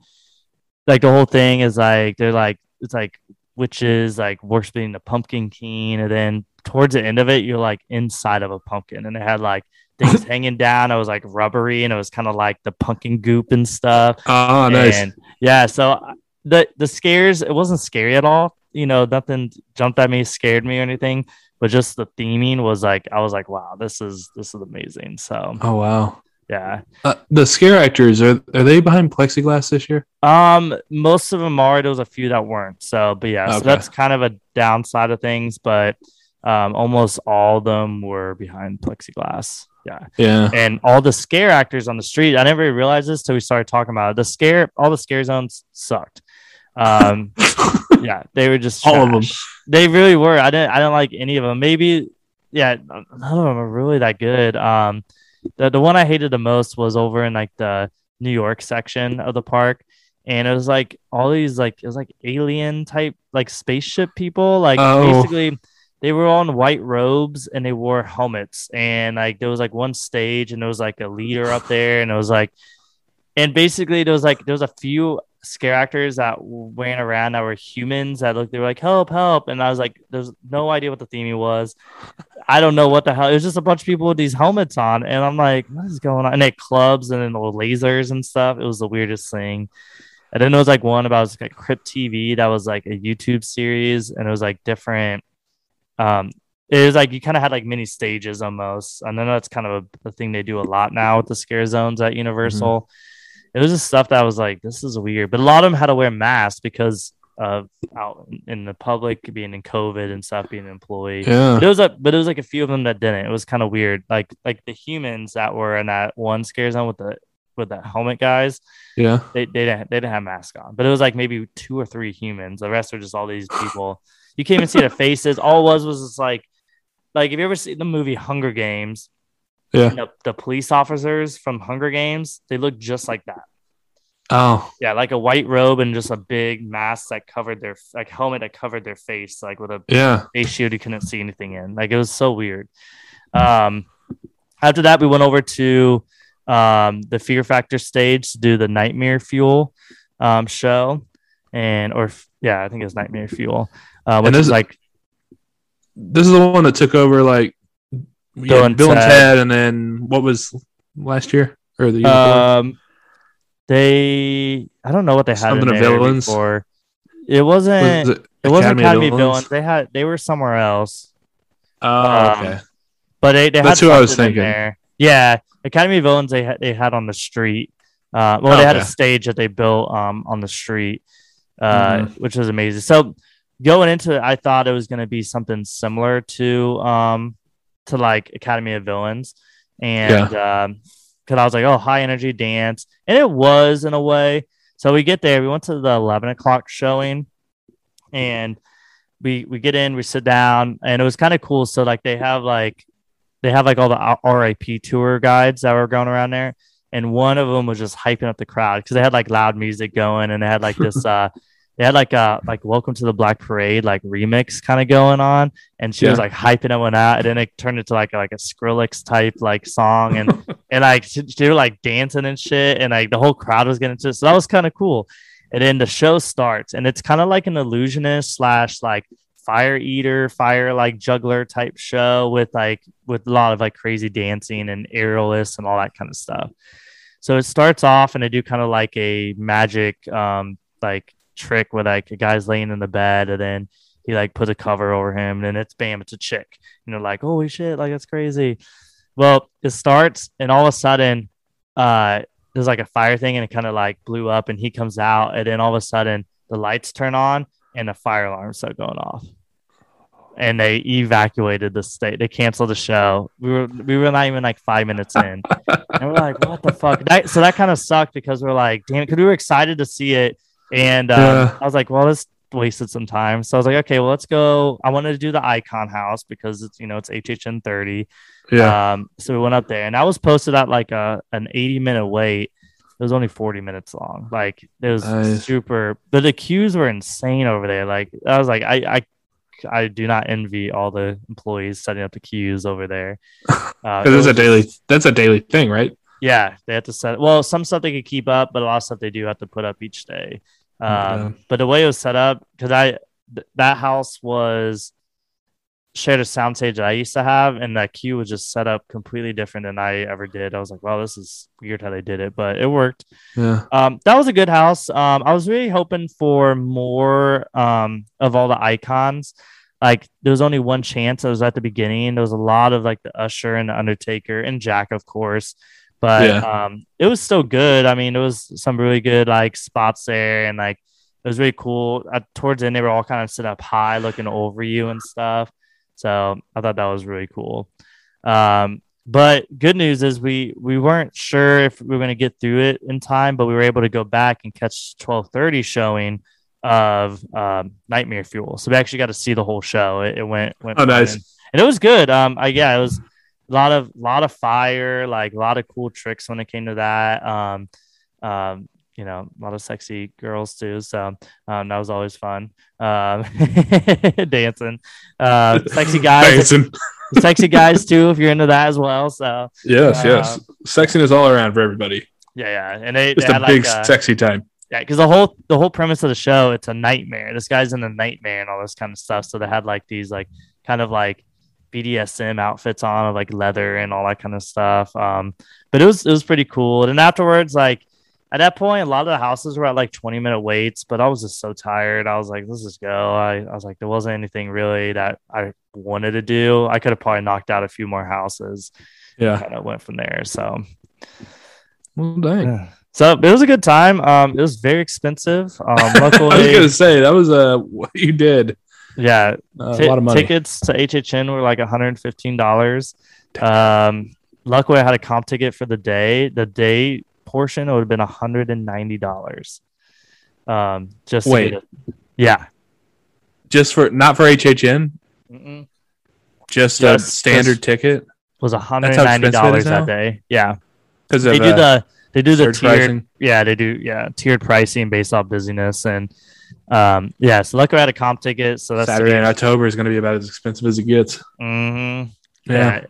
like the whole thing is like they're like it's like witches like worshiping the pumpkin king, and then towards the end of it, you're like inside of a pumpkin, and it had like things hanging down. It was like rubbery, and it was kind of like the pumpkin goop and stuff.
oh, nice.
Yeah, so uh, the the scares it wasn't scary at all. You know, nothing jumped at me, scared me or anything. But just the theming was like I was like, wow, this is this is amazing. So
oh, wow.
Yeah.
Uh, the scare actors are are they behind plexiglass this year?
Um, most of them are. There was a few that weren't. So, but yeah, so that's kind of a downside of things. But um, almost all of them were behind plexiglass. Yeah,
Yeah.
and all the scare actors on the street. I never realized this till we started talking about it. The scare, all the scare zones sucked. Um, yeah, they were just
All of them.
They really were. I didn't. I didn't like any of them. Maybe, yeah, none of them are really that good. Um, the the one I hated the most was over in like the New York section of the park, and it was like all these like it was like alien type like spaceship people. Like
Oh.
basically, they were on white robes and they wore helmets, and like there was like one stage, and there was like a leader up there, and it was like, and basically there was like there was a few scare actors that ran around that were humans that looked they were like help help. And i was like there's no idea what the theming was. I don't know what the hell it was just a bunch of people with these helmets on. And i'm like what is going on? And they clubs and then little lasers and stuff. It was the weirdest thing. And then there was like one about was like crypt tv that was like a youtube series and it was like different um it was like you kind of had like mini stages almost. And then that's kind of a, a thing they do a lot now with the scare zones at universal it was just stuff that was like this is weird. But a lot of them had to wear masks because of out in the public being in covid and stuff being an employee.
Yeah.
but it was a but it was like a few of them that didn't. It was kind of weird. Like like the humans that were in that one scare zone with the with the helmet guys
Yeah.
they, they didn't they didn't have masks on. But it was like maybe two or three humans. The rest are just all these people. You can't even see their faces. All it was was just like like if you ever seen the movie hunger games
Yeah.
the, the police officers from Hunger Games, they look just like that.
Oh.
Yeah, like a white robe and just a big mask that covered their like helmet that covered their face, like with a
Yeah.
face shield you couldn't see anything in. Like it was so weird. Um, after that, we went over to um, the Fear Factor stage to do the Nightmare Fuel um, show, and or yeah, I think it's Nightmare Fuel, uh, which is like
This is the one that took over like
Bill
yeah,
and
Bill and
Ted.
Ted, and then what was last year or the year before?
Um, they I don't know what they had
Something
in
of villains?
before. It wasn't.
Was
it, wasn't
Academy Villains?
Villains. They had they were somewhere else,
Oh,
um,
okay.
but they, they
That's
had
who I was thinking.
There. Yeah, Academy of Villains they had they had on the street. Uh, well, they had a stage that they built um, on the street, uh,
Mhm.
which was amazing. So going into it, I thought it was going to be something similar to um, to like Academy of Villains, and um because I was like, oh, high energy dance, and it was in a way. So we get there, we went to the eleven o'clock showing, and we we get in, we sit down, and it was kind of cool. So like they have like they have like all the RIP tour guides that were going around there, and one of them was just hyping up the crowd because they had like loud music going, and they had like this uh they had like a like Welcome to the Black Parade like remix kind of going on, and she was like hyping it everyone out, and then it turned into like a, like a Skrillex type like song, and and like she, they were like dancing and shit, and like the whole crowd was getting into it, so that was kind of cool. And then the show starts, and it's kind of like an illusionist slash like fire eater, fire like juggler type show with like with a lot of like crazy dancing and aerialists and all that kind of stuff. So it starts off and they do kind of like a magic um like trick where like a guy's laying in the bed and then he like puts a cover over him and then it's bam, it's a chick. And they're like, holy shit, like that's crazy. Well, it starts and all of a sudden uh there's like a fire thing and it kind of like blew up and he comes out and then all of a sudden the lights turn on and the fire alarm start going off. And they evacuated the state. They canceled the show. We were we were not even like five minutes in. And we're like what the fuck? That, so that kind of sucked because we're like damn because we were excited to see it and um,
Yeah.
i was like well this wasted some time so i was like okay well let's go i wanted to do the icon house because it's you know it's hhn 30
Yeah.
um, so we went up there, and I was posted at like a an 80 minute wait. It was only 40 minutes long. Like it was
Nice.
super, but the queues were insane over there. Like I was like, I I I do not envy all the employees setting up the queues over there. Uh, it
that's a daily that's a daily thing, right?
yeah, they have to set. Well, some stuff they could keep up, but a lot of stuff they do have to put up each day. Um,
Yeah.
But the way it was set up, because I th- that house was shared a soundstage that I used to have, and that queue was just set up completely different than I ever did. I was like, wow, this is weird how they did it, but it worked.
Yeah.
Um, that was a good house. Um, I was really hoping for more um, of all the icons. Like there was only one chance. It was at the beginning. There was a lot of like the Usher and the Undertaker and Jack, of course. But
Yeah.
um, it was still good. I mean, there was some really good like spots there, and like it was really cool. At, towards the end, they were all kind of sit up high, looking over you and stuff. So I thought that was really cool. Um, but good news is we we weren't sure if we were going to get through it in time, but we were able to go back and catch twelve thirty showing of um, Nightmare Fuel. So we actually got to see the whole show. It, it went went
Oh, nice.
and, and it was good. Um, I yeah, it was a lot of lot of fire, like a lot of cool tricks when it came to that. Um, um, you know, a lot of sexy girls too. So um, that was always fun. Um, dancing, uh, sexy guys,
Dancing.
sexy guys too, if you're into that as well. So
Yes,
Uh,
yes. Sexiness all around for everybody.
yeah, yeah, and they,
Just
they
a
had
big
like uh,
sexy time.
yeah, because the whole the whole premise of the show it's a nightmare. This guy's in a nightmare and all this kind of stuff. So they had like these like kind of like BDSM outfits on of like leather and all that kind of stuff. Um, but it was it was pretty cool. And afterwards, like at that point, a lot of the houses were at like 20 minute waits, but I was just so tired. I was like, let's just go. I, I was like, there wasn't anything really that I wanted to do. I could have probably knocked out a few more houses.
Yeah.
Kind of went from there. So
Well, dang.
so it was a good time. Um, it was very expensive. Um,
I was gonna say that was uh, what you did.
Yeah,
Uh,
Ti-
lot of money.
Tickets to HHN were like $115. Um, luckily, I had a comp ticket for the day. The day portion it would have been $190. Um, just
Wait.
yeah.
Just for not for HHN,
Mm-mm.
just a standard ticket
Was
expensive
$190
it is
that day. Yeah.
because
They
of
do the they do the tiered
pricing.
yeah they do yeah tiered pricing based off busyness and um yeah so luckily I had a comp ticket so that's
Saturday in October is going to be about as expensive as it gets.
hmm
Yeah.
Yeah.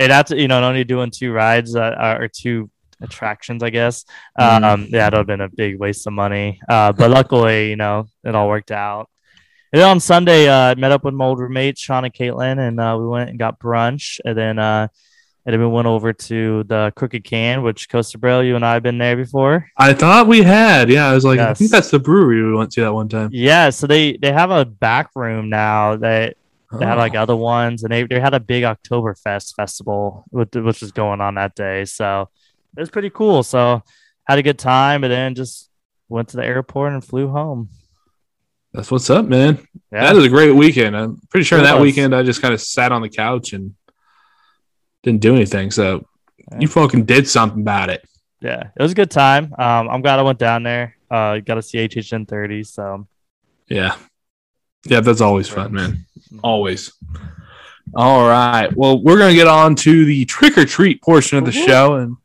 And that's you know only doing two rides uh, uh, or two attractions, I guess.
Mhm.
Um, yeah, that would have been a big waste of money. Uh, but luckily, you know, it all worked out. And then on Sunday, uh, I met up with my old roommates, Sean and Caitlin, and uh, we went and got brunch. And then, uh, and then we went over to the Crooked Can, which Coaster Bro, you and I have been there before.
I thought we had. Yeah, I was like, I think that's the brewery we went to that one time.
Yeah, so they they have a back room now that They had like
Oh.
other ones, and they, they had a big Oktoberfest festival, with, which was going on that day. So it was pretty cool. So had a good time, and then just went to the airport and flew home.
That's what's up, man.
Yeah,
That is a great weekend. I'm pretty sure that weekend I just kind of sat on the couch and didn't do anything. So
Yeah.
you fucking did something about it.
yeah, it was a good time. Um, I'm glad I went down there. Uh, got to see HHN 30. So
Yeah. Yeah, that's always fun, man. Always. All right. Well, we're to get on to the trick or treat portion of the show. And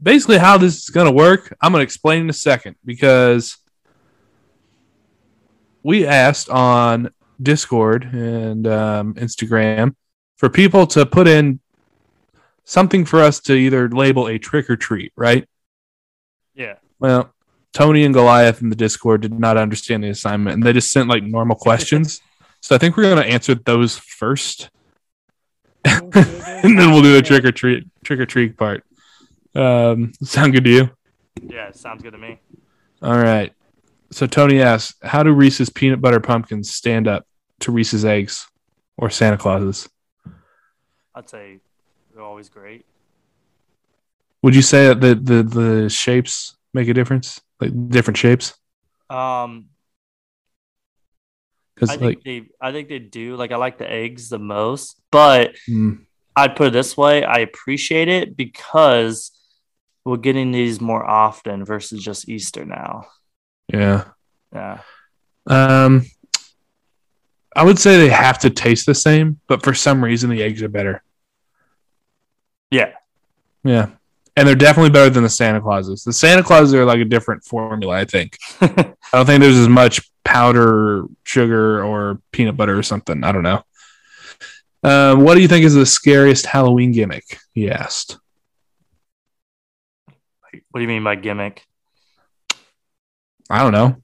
basically, how this is to work, I'm to explain in a second because we asked on Discord and um, Instagram for people to put in something for us to either label a trick or treat, right?
yeah,
Well, Tony and Goliath in the Discord did not understand the assignment and they just sent like normal questions. so I think we're going to answer those first and then we'll do the trick or treat trick or treat part. Um, sound good to you?
yeah, sounds good to me.
All right. So Tony asks, how do Reese's peanut butter pumpkins stand up to Reese's eggs or Santa Claus's?
I'd say always great.
Would you say that the, the, the shapes make a difference? Like different shapes?
Um,
Because
I
like,
think they, I think they do. Like, I like the eggs the most, but
mm,
I'd put it this way: I appreciate it because we're getting these more often versus just Easter now.
yeah.
Yeah,
Um, I would say they have to taste the same, but for some reason the eggs are better.
Yeah,
Yeah, and they're definitely better than the Santa Clauses. The Santa Clauses are like a different formula. I think. I don't think there's as much powder, sugar, or peanut butter or something. I don't know. Um, what do you think is the scariest Halloween gimmick? He asked.
What do you mean by gimmick?
I don't know.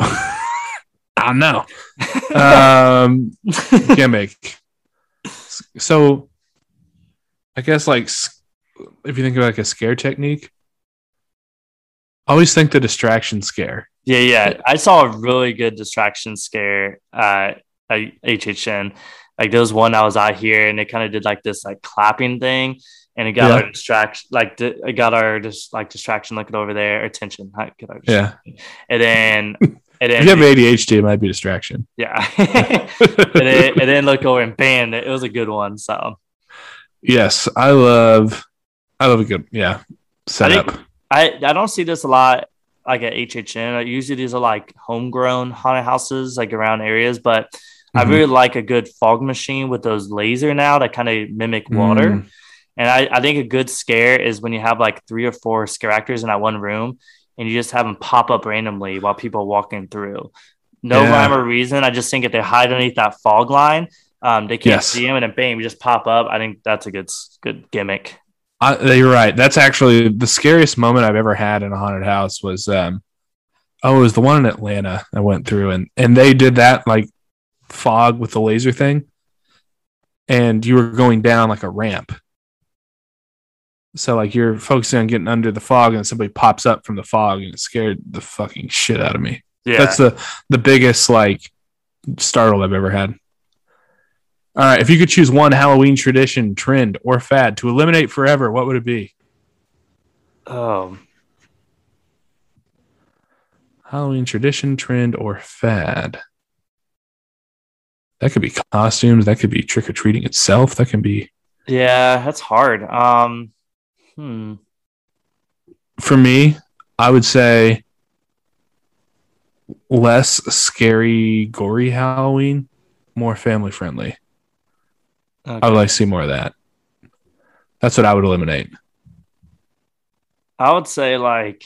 I don't know. Um, gimmick. So, I guess like if you think of like a scare technique, I always think the distraction scare.
Yeah, yeah. I saw a really good distraction scare uh, at, at HHN. Like there was one I was out here and it kind of did like this like clapping thing and it got
Yeah.
our distraction like it got our just like distraction looking over there attention.
Yeah,
And then and
if you have ADHD, it might be distraction.
yeah. and, then, and then look over and bam, it was a good one. So
yes, I love, I love a good yeah setup.
think- I I don't see this a lot like at HHN. Usually these are like homegrown haunted houses like around areas, but I
Mhm.
really like a good fog machine with those laser now that kind of mimic water.
Mm.
And I, I think a good scare is when you have like three or four scare actors in that one room and you just have them pop up randomly while people are walking through. No
Yeah.
rhyme or reason. I just think if they hide underneath that fog line, um, they can't
Yes.
see him, and then bam, you just pop up. I think that's a good good gimmick.
I, you're right. That's actually the scariest moment I've ever had in a haunted house was um oh, it was the one in Atlanta I went through and and they did that like fog with the laser thing and you were going down like a ramp. So like you're focusing on getting under the fog and somebody pops up from the fog and it scared the fucking shit out of me.
Yeah.
That's the the biggest like startle I've ever had. All right, if you could choose one Halloween tradition, trend, or fad to eliminate forever, what would it be?
Um,
Halloween tradition, trend, or fad? That could be costumes. That could be trick or treating itself. That can be
yeah, that's hard. Um, hmm.
for me. I would say less scary, gory Halloween, more family friendly. I would like to see more of that. That's what I would eliminate.
I would say like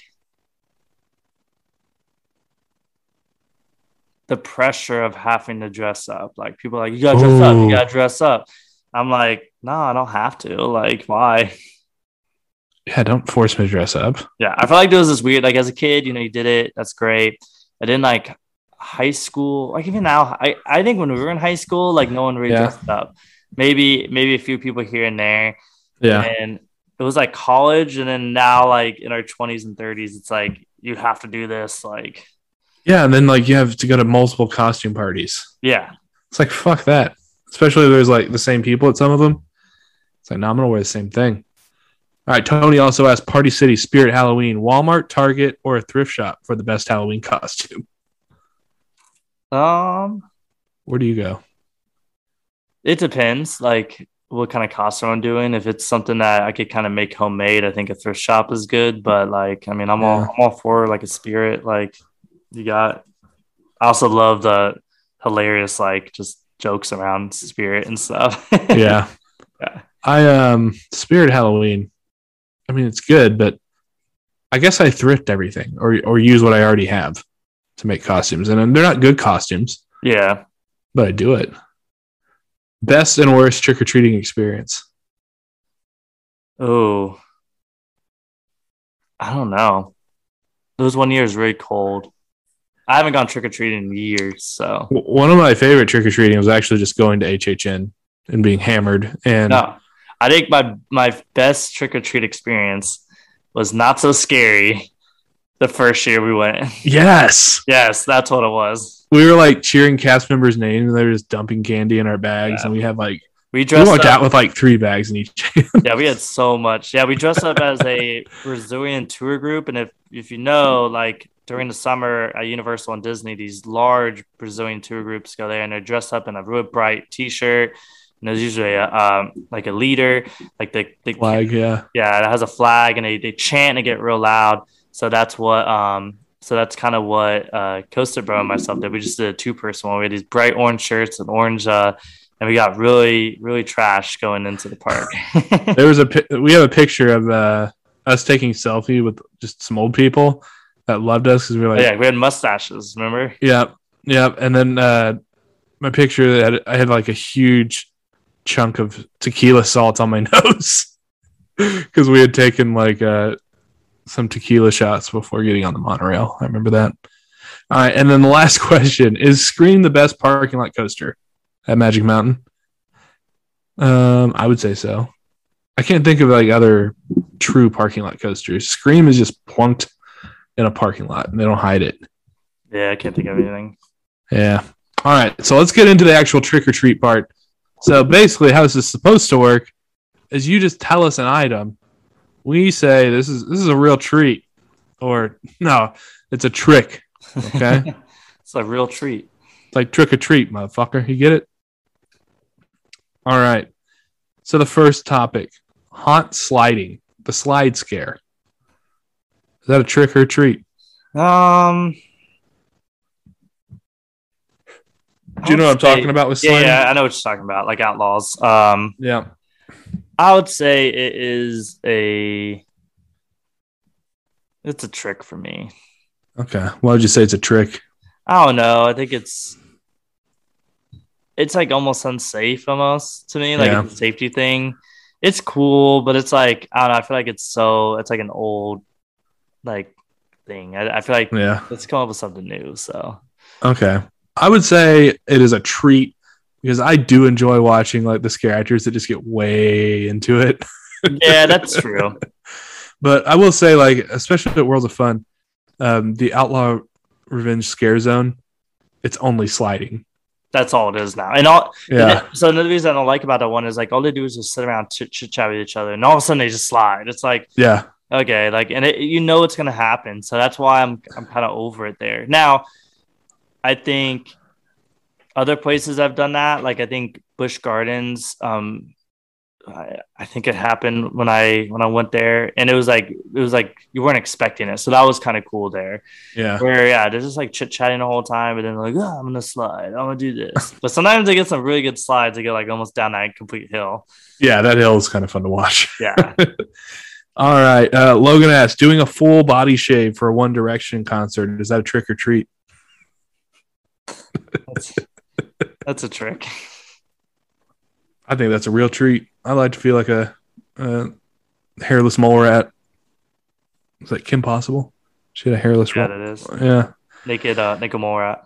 the pressure of having to dress up. Like people are like, you gotta dress up, you gotta dress up. I'm like, no, I don't have to. Like, why?
Yeah, don't force me to dress up.
Yeah, I feel like there was this weird, like as a kid, you know, you did it, that's great. I didn't like high school, like even now, I, I think when we were in high school, like no one really
Yeah.
dressed up. Maybe maybe a few people here and there.
Yeah.
And it was like college, and then now like in our twenties and thirties, it's like you have to do this. Like,
Yeah, and then like you have to go to multiple costume parties.
yeah,
It's like fuck that. Especially if there's like the same people at some of them. It's like, no, I'm gonna wear the same thing. All right. Tony also asked Party City Spirit Halloween, Walmart, Target, or a thrift shop for the best Halloween costume.
Um,
Where do you go?
It depends, like what kind of costume I'm doing. If it's something that I could kind of make homemade, I think a thrift shop is good. But like, I mean, I'm all I'm all for like a spirit. Like you got. I also love the hilarious like just jokes around spirit and stuff.
Yeah.
Yeah.
I um Spirit Halloween. I mean, it's good, but I guess I thrift everything or or use what I already have to make costumes, and they're not good costumes,
yeah.
but I do it. Best and worst trick or treating experience.
Oh, I don't know. Those one year is really cold. I haven't gone trick or treating in years, so
One of my favorite trick or treating was actually just going to HHN and being hammered. And
no. I think my my best trick or treat experience was not so scary. The first year we went,
yes,
yes, that's what it was.
we were like cheering cast members' names, and they were just dumping candy in our bags,
Yeah.
and we had like
We
we
dressed
walked
up.
out with like three bags in each.
yeah, we had so much. Yeah, we dressed up as a Brazilian tour group, and if if you know, like during the summer at Universal and Disney, these large Brazilian tour groups go there, and they're dressed up in a real bright T-shirt. And there's usually a, um, like a leader, like the, the
Flag, yeah.
yeah, it has a flag, and they, they chant and get real loud. So that's what um so that's kind of what uh Coaster Bro and myself did. We just did a two person one. We had these bright orange shirts and orange uh and we got really really trash going into the park.
There was a we have a picture of uh, us taking selfie with just some old people that loved us because we were like,
yeah, we had mustaches. Remember?
yeah, yeah. And then uh, my picture that I had like a huge chunk of tequila salt on my nose because we had taken like uh, some tequila shots before getting on the monorail. I remember that. All right, and then the last question is: Scream the best parking lot coaster at Magic Mountain? Um, I would say so. I can't think of like other true parking lot coasters. Scream is just plunked in a parking lot and they don't hide it.
Yeah, I can't think of anything.
Yeah. All right. So let's get into the actual trick or treat part. So basically, how this is supposed to work is you just tell us an item. We say this is this is a real treat, or no, it's a trick. Okay.
it's a real treat.
It's like trick or treat, motherfucker. You get it? All right. So the first topic haunt sliding, the slide scare. Is that a trick or treat?
Um,
Do you know what I'm talking about with
Yeah, yeah, I know what you're talking about, like Outlaws. Um,
Yeah.
I would say it is a. It's a trick for me.
Okay. Why would you say it's a trick?
I don't know. I think it's it's like almost unsafe almost to me, like
Yeah.
a safety thing. It's cool, but it's like I don't know. I feel like it's so it's like an old like thing. I, I feel like
Yeah.
let's come up with something new. So
Okay. I would say it is a treat because I do enjoy watching like the scare actors that just get way into it.
yeah, that's true.
But I will say, like, especially at Worlds of Fun, um, the Outlaw Revenge Scare Zone, it's only sliding.
That's all it is now. And all
Yeah.
So another reason I don't like about that one is like all they do is just sit around chit chit chat with each other, and all of a sudden they just slide. It's like
Yeah.
okay, like and it, you know it's gonna happen, so that's why I'm I'm kind of over it there. Now, I think other places I've done that, like I think Busch Gardens, um, I, I think it happened when I when I went there, and it was like it was like you weren't expecting it, so that was kind of cool there.
Yeah.
Where yeah, they're just like chit chatting the whole time, and then like, oh, I'm gonna slide, I'm gonna do this. but sometimes they get some really good slides. They get like almost down that complete hill.
Yeah. That hill is kind of fun to watch.
Yeah,
All right. Uh, Logan asked, doing a full body shave for a One Direction concert, is that a trick or treat?
That's, a trick.
I think that's a real treat. I like to feel like a, a hairless mole rat. Is that Kim Possible? She had a hairless
Yeah,
rat. Yeah.
naked. Uh, naked mole rat.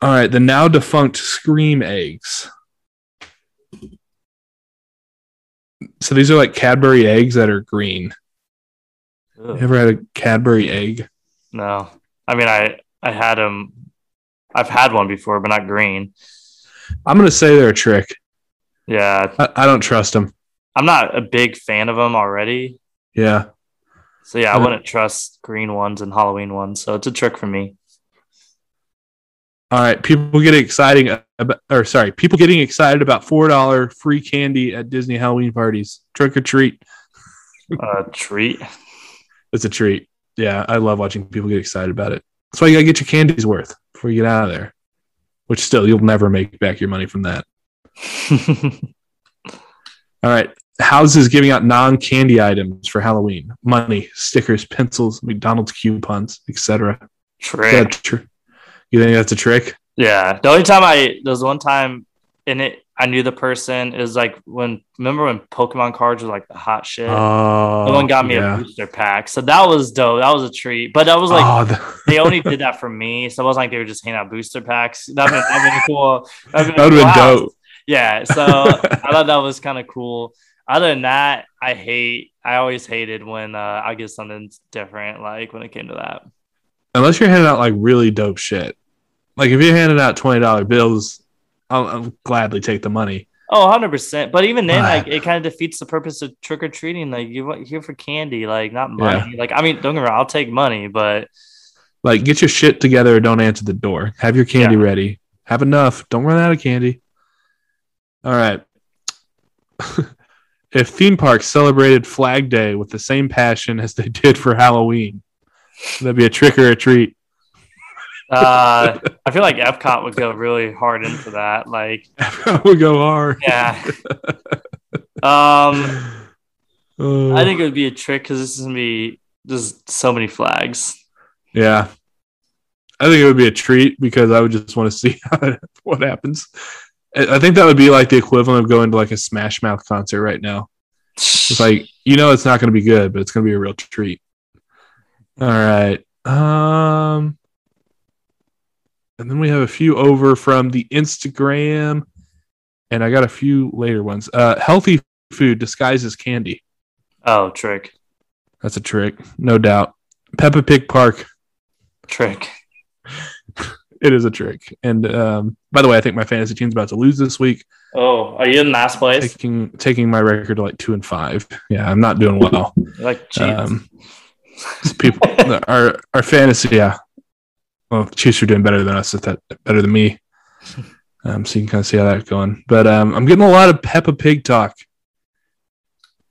All right. The now defunct Scream eggs. So these are like Cadbury eggs that are green. You ever had a Cadbury egg?
No, I mean I I had them. I've had one before, but not green.
I'm gonna say they're a trick.
Yeah,
I, I don't trust them.
I'm not a big fan of them already.
Yeah.
So yeah, I wouldn't trust green ones and Halloween ones. So it's a trick for me.
All right. People getting exciting about, or sorry, people getting excited about four dollar free candy at Disney Halloween parties. Trick or treat.
Uh, treat.
It's a treat. Yeah, I love watching people get excited about it. That's why you gotta get your candy's worth before you get out of there. Which still, you'll never make back your money from that. All right. Houses giving out non-candy items for Halloween: money, stickers, pencils, McDonald's coupons, etc.
trick.
Tr- you think that's a trick?
Yeah. The only time I there was one time in it I knew the person is like when remember when Pokemon cards were like the hot shit.
Oh,
Someone got me
yeah.
a booster pack. So that was dope. That was a treat. But that was like
oh, the-
they only did that for me. So it wasn't like they were just handing out booster packs. That'd been, that'd been cool. That'd
that would have been
wow.
dope.
Yeah. So I thought that was kind of cool. Other than that, I hate I always hated when uh, I get something different, like when it came to that.
Unless you're handing out like really dope shit. Like if you're handing out twenty dollar bills, I'll, I'll gladly take the money.
Oh, 100%. But even then,
Ah.
like, it kind of defeats the purpose of trick or treating. Like, you're here for candy, like, not money. Like, I mean, don't get me wrong, I'll take money, but
Like get your shit together or don't answer the door. Have your candy
Yeah.
ready. Have enough. Don't run out of candy. All right. if theme parks celebrated Flag Day with the same passion as they did for Halloween, that'd be a trick or a treat.
Uh, I feel like Epcot would go really hard into that. Like,
we go hard.
yeah. Um,
Uh,
I think it would be a trick because this is to be just so many flags.
Yeah. I think it would be a treat because I would just want to see what happens. I I think that would be like the equivalent of going to like a Smash Mouth concert right now. It's like you know it's not going to be good, but it's going to be a real treat. All right. Um and then we have a few over from the Instagram and I got a few later ones. Uh healthy food disguised as candy.
oh, trick.
That's a trick, no doubt. Peppa Pig Park
Trick.
it is a trick. And um, by the way, I think my fantasy team's about to lose this week,
Oh, are you in last place?
taking taking my record to like two and five. Yeah, I'm not doing well.
You're like.
Um, people, our our fantasy, yeah. Well, the Chiefs are doing better than us. If that better than me. Um, so you can kind of see how that's going. But um, I'm getting a lot of Peppa Pig talk.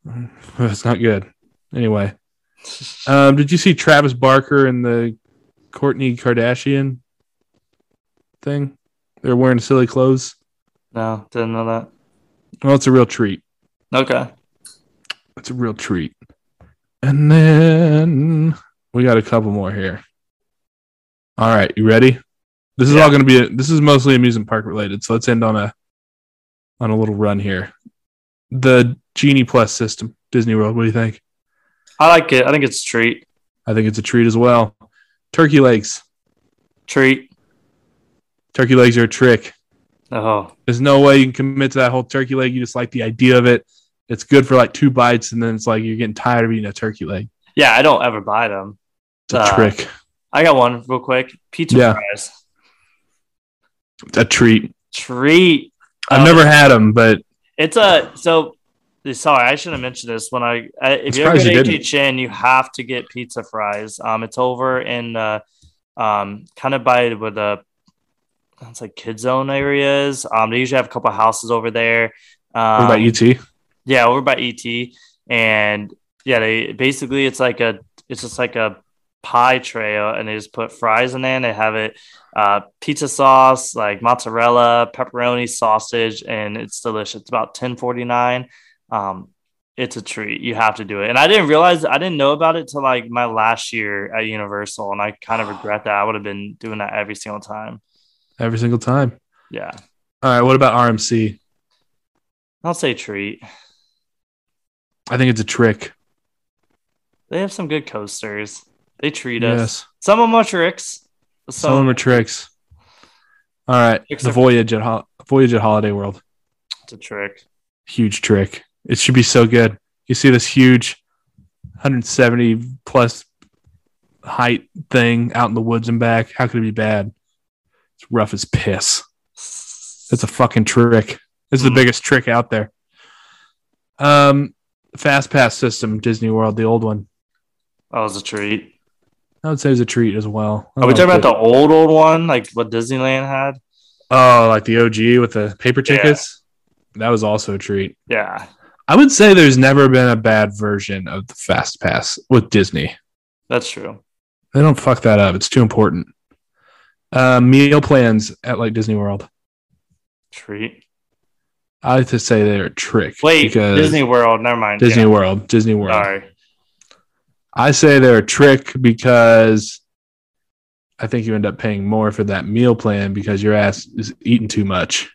It's not good. Anyway, um, did you see Travis Barker and the Kourtney Kardashian thing? They're wearing silly clothes.
no, didn't know that.
Well, it's a real treat.
Okay.
It's a real treat. And then we got a couple more here. All right, you ready? This is
Yeah.
all going to be. A, this is mostly amusement park related. So let's end on a on a little run here. The Genie Plus system, Disney World. What do you think?
I like it. I think it's a treat.
I think it's a treat as well. Turkey legs.
Treat.
Turkey legs are a trick.
Oh,
There's no way you can commit to that whole turkey leg. You just like the idea of it. It's good for like two bites, and then it's like you're getting tired of eating a turkey leg.
yeah. I don't ever buy them.
It's a
Uh,
trick.
I got one real quick. Pizza
Yeah.
fries.
A treat.
Treat.
I've
Uh,
never had them, but
It's a so. Sorry, I should have mentioned this when I. I if you ever go to HHN, you have to get pizza fries. Um, it's over in uh, um, kind of by where the it's like kid zone areas. Um, they usually have a couple houses over there. Um,
what about ET?
Yeah, over by ET, and yeah, they basically it's like a it's just like a pie tray, uh, and they just put fries in there. and They have it uh, pizza sauce, like mozzarella, pepperoni, sausage, and it's delicious. It's about ten forty nine. Um, it's a treat. You have to do it. And I didn't realize I didn't know about it till like my last year at Universal, and I kind of regret that. I would have been doing that every single time.
Every single time.
Yeah,
All right. What about RMC?
I'll say treat.
I think it's a trick.
They have some good coasters. They treat us.
Yes.
Some of them are tricks.
Some of them are tricks. All right.
Tricks
The voyage at Hol- voyage at Holiday World.
It's a trick.
Huge trick. It should be so good. You see this huge 170 plus height thing out in the woods and back. How could it be bad? It's rough as piss. It's a fucking trick. It's the
Mhm.
biggest trick out there. Um, fast pass system, Disney World, the old one.
That was a treat.
I would say it was a treat as well.
Are we talking about the old old one, like what Disneyland had?
Oh, like the OG with the paper
Yeah.
tickets? That was also a treat.
Yeah,
I would say there's never been a bad version of the fast pass with Disney.
that's true.
They don't fuck that up. It's too important. Uh, meal plans at like Disney World.
Treat.
I like to say they're a trick.
Wait, Disney World. Never mind.
Disney
Yeah.
World, Disney World.
Sorry.
I say they're a trick because I think you end up paying more for that meal plan because your ass is eating too much.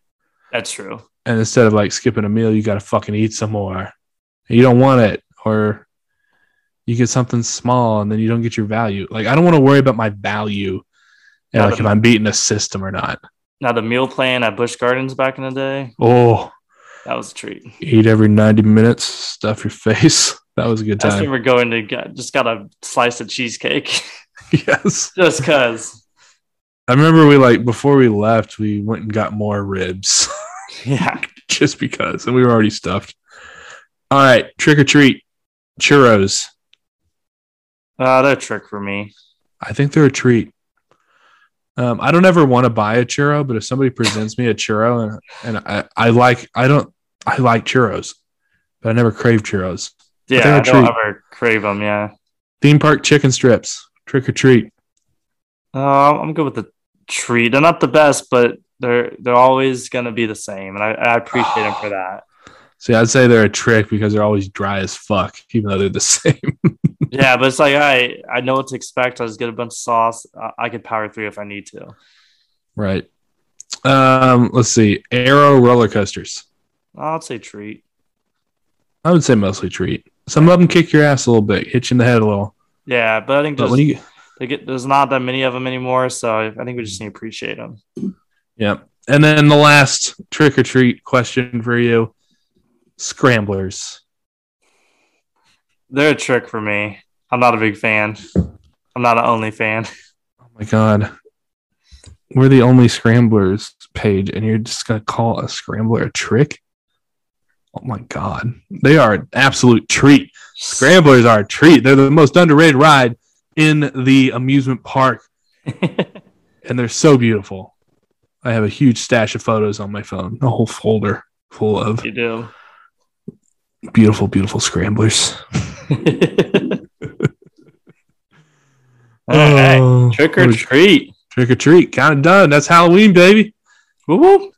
That's true.
And instead of like skipping a meal, you got to fucking eat some more. You don't want it, or you get something small and then you don't get your value. Like, I don't want to worry about my value and like if I'm beating a system or not.
Now the meal plan at Busch Gardens back in the day,
Oh,
that was a treat.
eat every 90 minutes, stuff your face. That was a good time.
I remember going to get, just got a slice of cheesecake
yes.
just cause.
I remember we like before we left, we went and got more ribs
Yeah.
just because, and we were already stuffed. All right, trick or treat, churros.
Uh, they're a trick for me.
I think they're a treat. Um, I don't ever want to buy a churro, but if somebody presents me a churro and and I, I like I don't I like churros, but I never crave churros.
Yeah, I don't
treat.
ever crave them. Yeah.
Theme park chicken strips, trick or treat.
Uh, I'm good with the treat. They're not the best, but they're they're always gonna be the same, and I, I appreciate them for that.
See, I'd say they're a trick because they're always dry as fuck, even though they're the same.
Yeah, but it's like I I know what to expect. I just get a bunch of sauce. I, I could power through if I need to.
right. Um, let's see. Arrow roller coasters.
I'll say treat.
I would say mostly treat. Some of them kick your ass a little bit, hit you in the head a little.
Yeah, but I think
But
there's,
when you
they get, there's not that many of them anymore, so I think we just need to appreciate them.
Yeah. And then the last trick or treat question for you scramblers.
They're a trick for me. I'm not a big fan. I'm not an only fan.
Oh my God. We're the only scramblers page, and you're just going to call a scrambler a trick? Oh my God. They are an absolute treat. Scramblers are a treat. They're the most underrated ride in the amusement park, and they're so beautiful. I have a huge stash of photos on my phone, a whole folder full of
you do.
beautiful, beautiful scramblers.
All right.
Oh,
trick or treat.
Trick or treat. Kind of done. That's Halloween, baby.
Woo woo.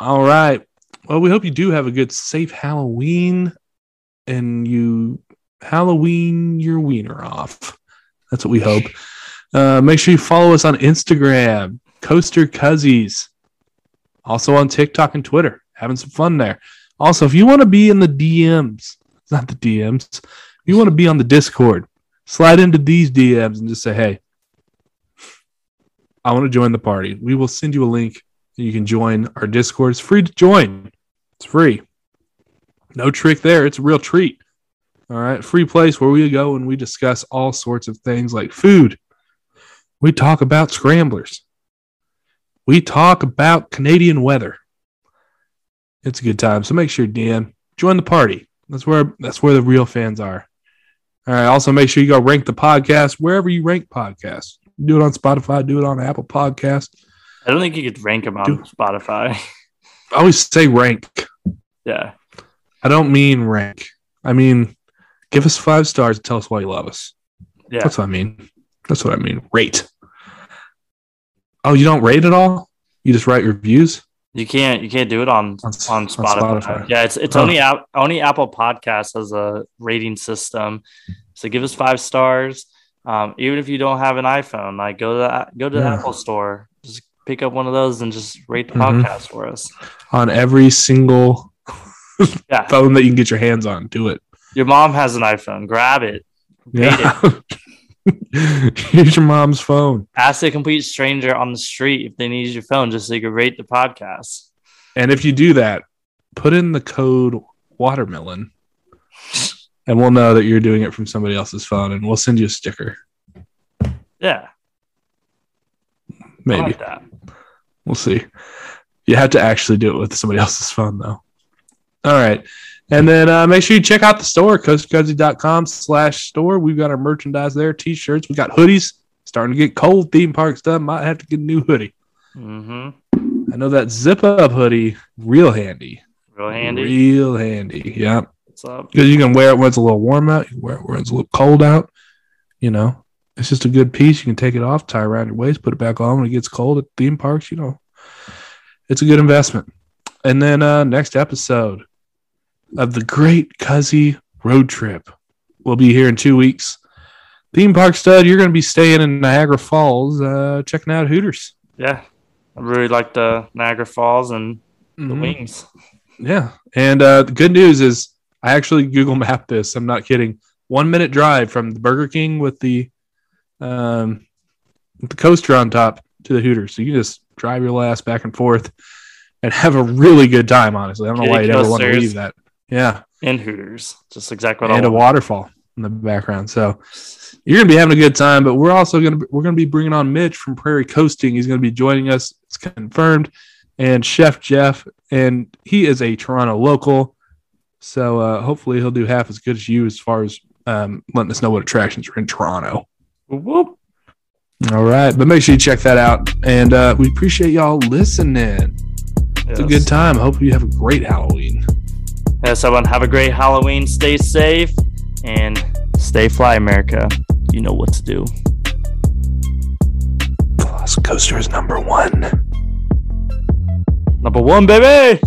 All right. Well, we hope you do have a good, safe Halloween and you Halloween your wiener off. That's what we hope. Uh, make sure you follow us on Instagram, Coaster Cuzzies. Also on TikTok and Twitter. Having some fun there. Also, if you want to be in the DMs, not the DMs, you want to be on the Discord, slide into these DMs and just say, hey, I want to join the party. We will send you a link you can join our Discord. It's free to join. It's free. No trick there. It's a real treat. All right. Free place where we go and we discuss all sorts of things like food. We talk about scramblers. We talk about Canadian weather. It's a good time. So make sure, Dan, join the party. That's where that's where the real fans are. All right. Also, make sure you go rank the podcast wherever you rank podcasts. Do it on Spotify. Do it on Apple Podcast.
I don't think you could rank them on
Do-
Spotify.
I always say rank.
yeah.
I don't mean rank. I mean give us five stars and tell us why you love us.
Yeah.
That's what I mean. That's what I mean. Rate. Oh, you don't rate at all? You just write reviews?
You can't you can't do it on
On
on
on
Spotify.
Spotify.
Yeah, it's it's
Huh.
only app, only Apple Podcasts has a rating system. So give us five stars. Um, even if you don't have an iPhone, like go to the, go to the
Yeah.
Apple Store, pick up one of those and just rate the
Mhm.
podcast for us.
On every single
Yeah,
phone that you can get your hands on. Do it.
your mom has an iPhone. Grab it. Rate it.
Yeah. Use your mom's phone.
Ask a complete stranger on the street if they need your phone, just so you can rate the podcast.
And if you do that, put in the code watermelon. And we'll know that you're doing it from somebody else's phone and we'll send you a sticker.
Yeah,
Maybe.
like that.
We'll see. You have to actually do it with somebody else's phone, though. All right. And then uh, make sure you check out the store, coastcozy.com slash store. We've got our merchandise there, t-shirts. We got hoodies. Starting to get cold. Theme park stuff. Might have to get a new hoodie.
Mm-hmm.
I know that zip up hoodie, real handy.
Real handy.
Real handy. Yeah.
What's up?
Because you can wear it when it's a little warm out. You can wear it when it's a little cold out. You know, it's just a good piece. You can take it off, tie around your waist, put it back on when it gets cold at theme parks. You know, it's a good investment. And then uh, next episode of the Great Cuzzy Road Trip will be here in two weeks. Theme park stud, you're going to be staying in Niagara Falls, uh, checking out Hooters.
Yeah. I really like the Niagara Falls and the
Mhm.
wings.
Yeah. And uh, the good news is I actually Google mapped this. I'm not kidding. One minute drive from the Burger King with the um the coaster on top to the Hooters. So you can just drive your ass back and forth and have a really good time, honestly. I don't know why you'd ever want to leave that. Yeah.
and Hooters. Just exactly what
And
I
a
want.
waterfall in the background. So you're gonna be having a good time, but we're also gonna we're gonna be bringing on Mitch from Prairie Coasting. He's gonna be joining us. It's confirmed, and Chef Jeff, and he is a Toronto local, so uh, hopefully he'll do half as good as you as far as um, letting us know what attractions are in Toronto.
Whoop.
All right, but make sure you check that out, and uh, we appreciate y'all listening. It's a good time. Hope you have a great Halloween.
Yes, everyone have a great Halloween. Stay safe and stay fly, America. You know what to do.
Velocicoaster is number one.
Number one, baby.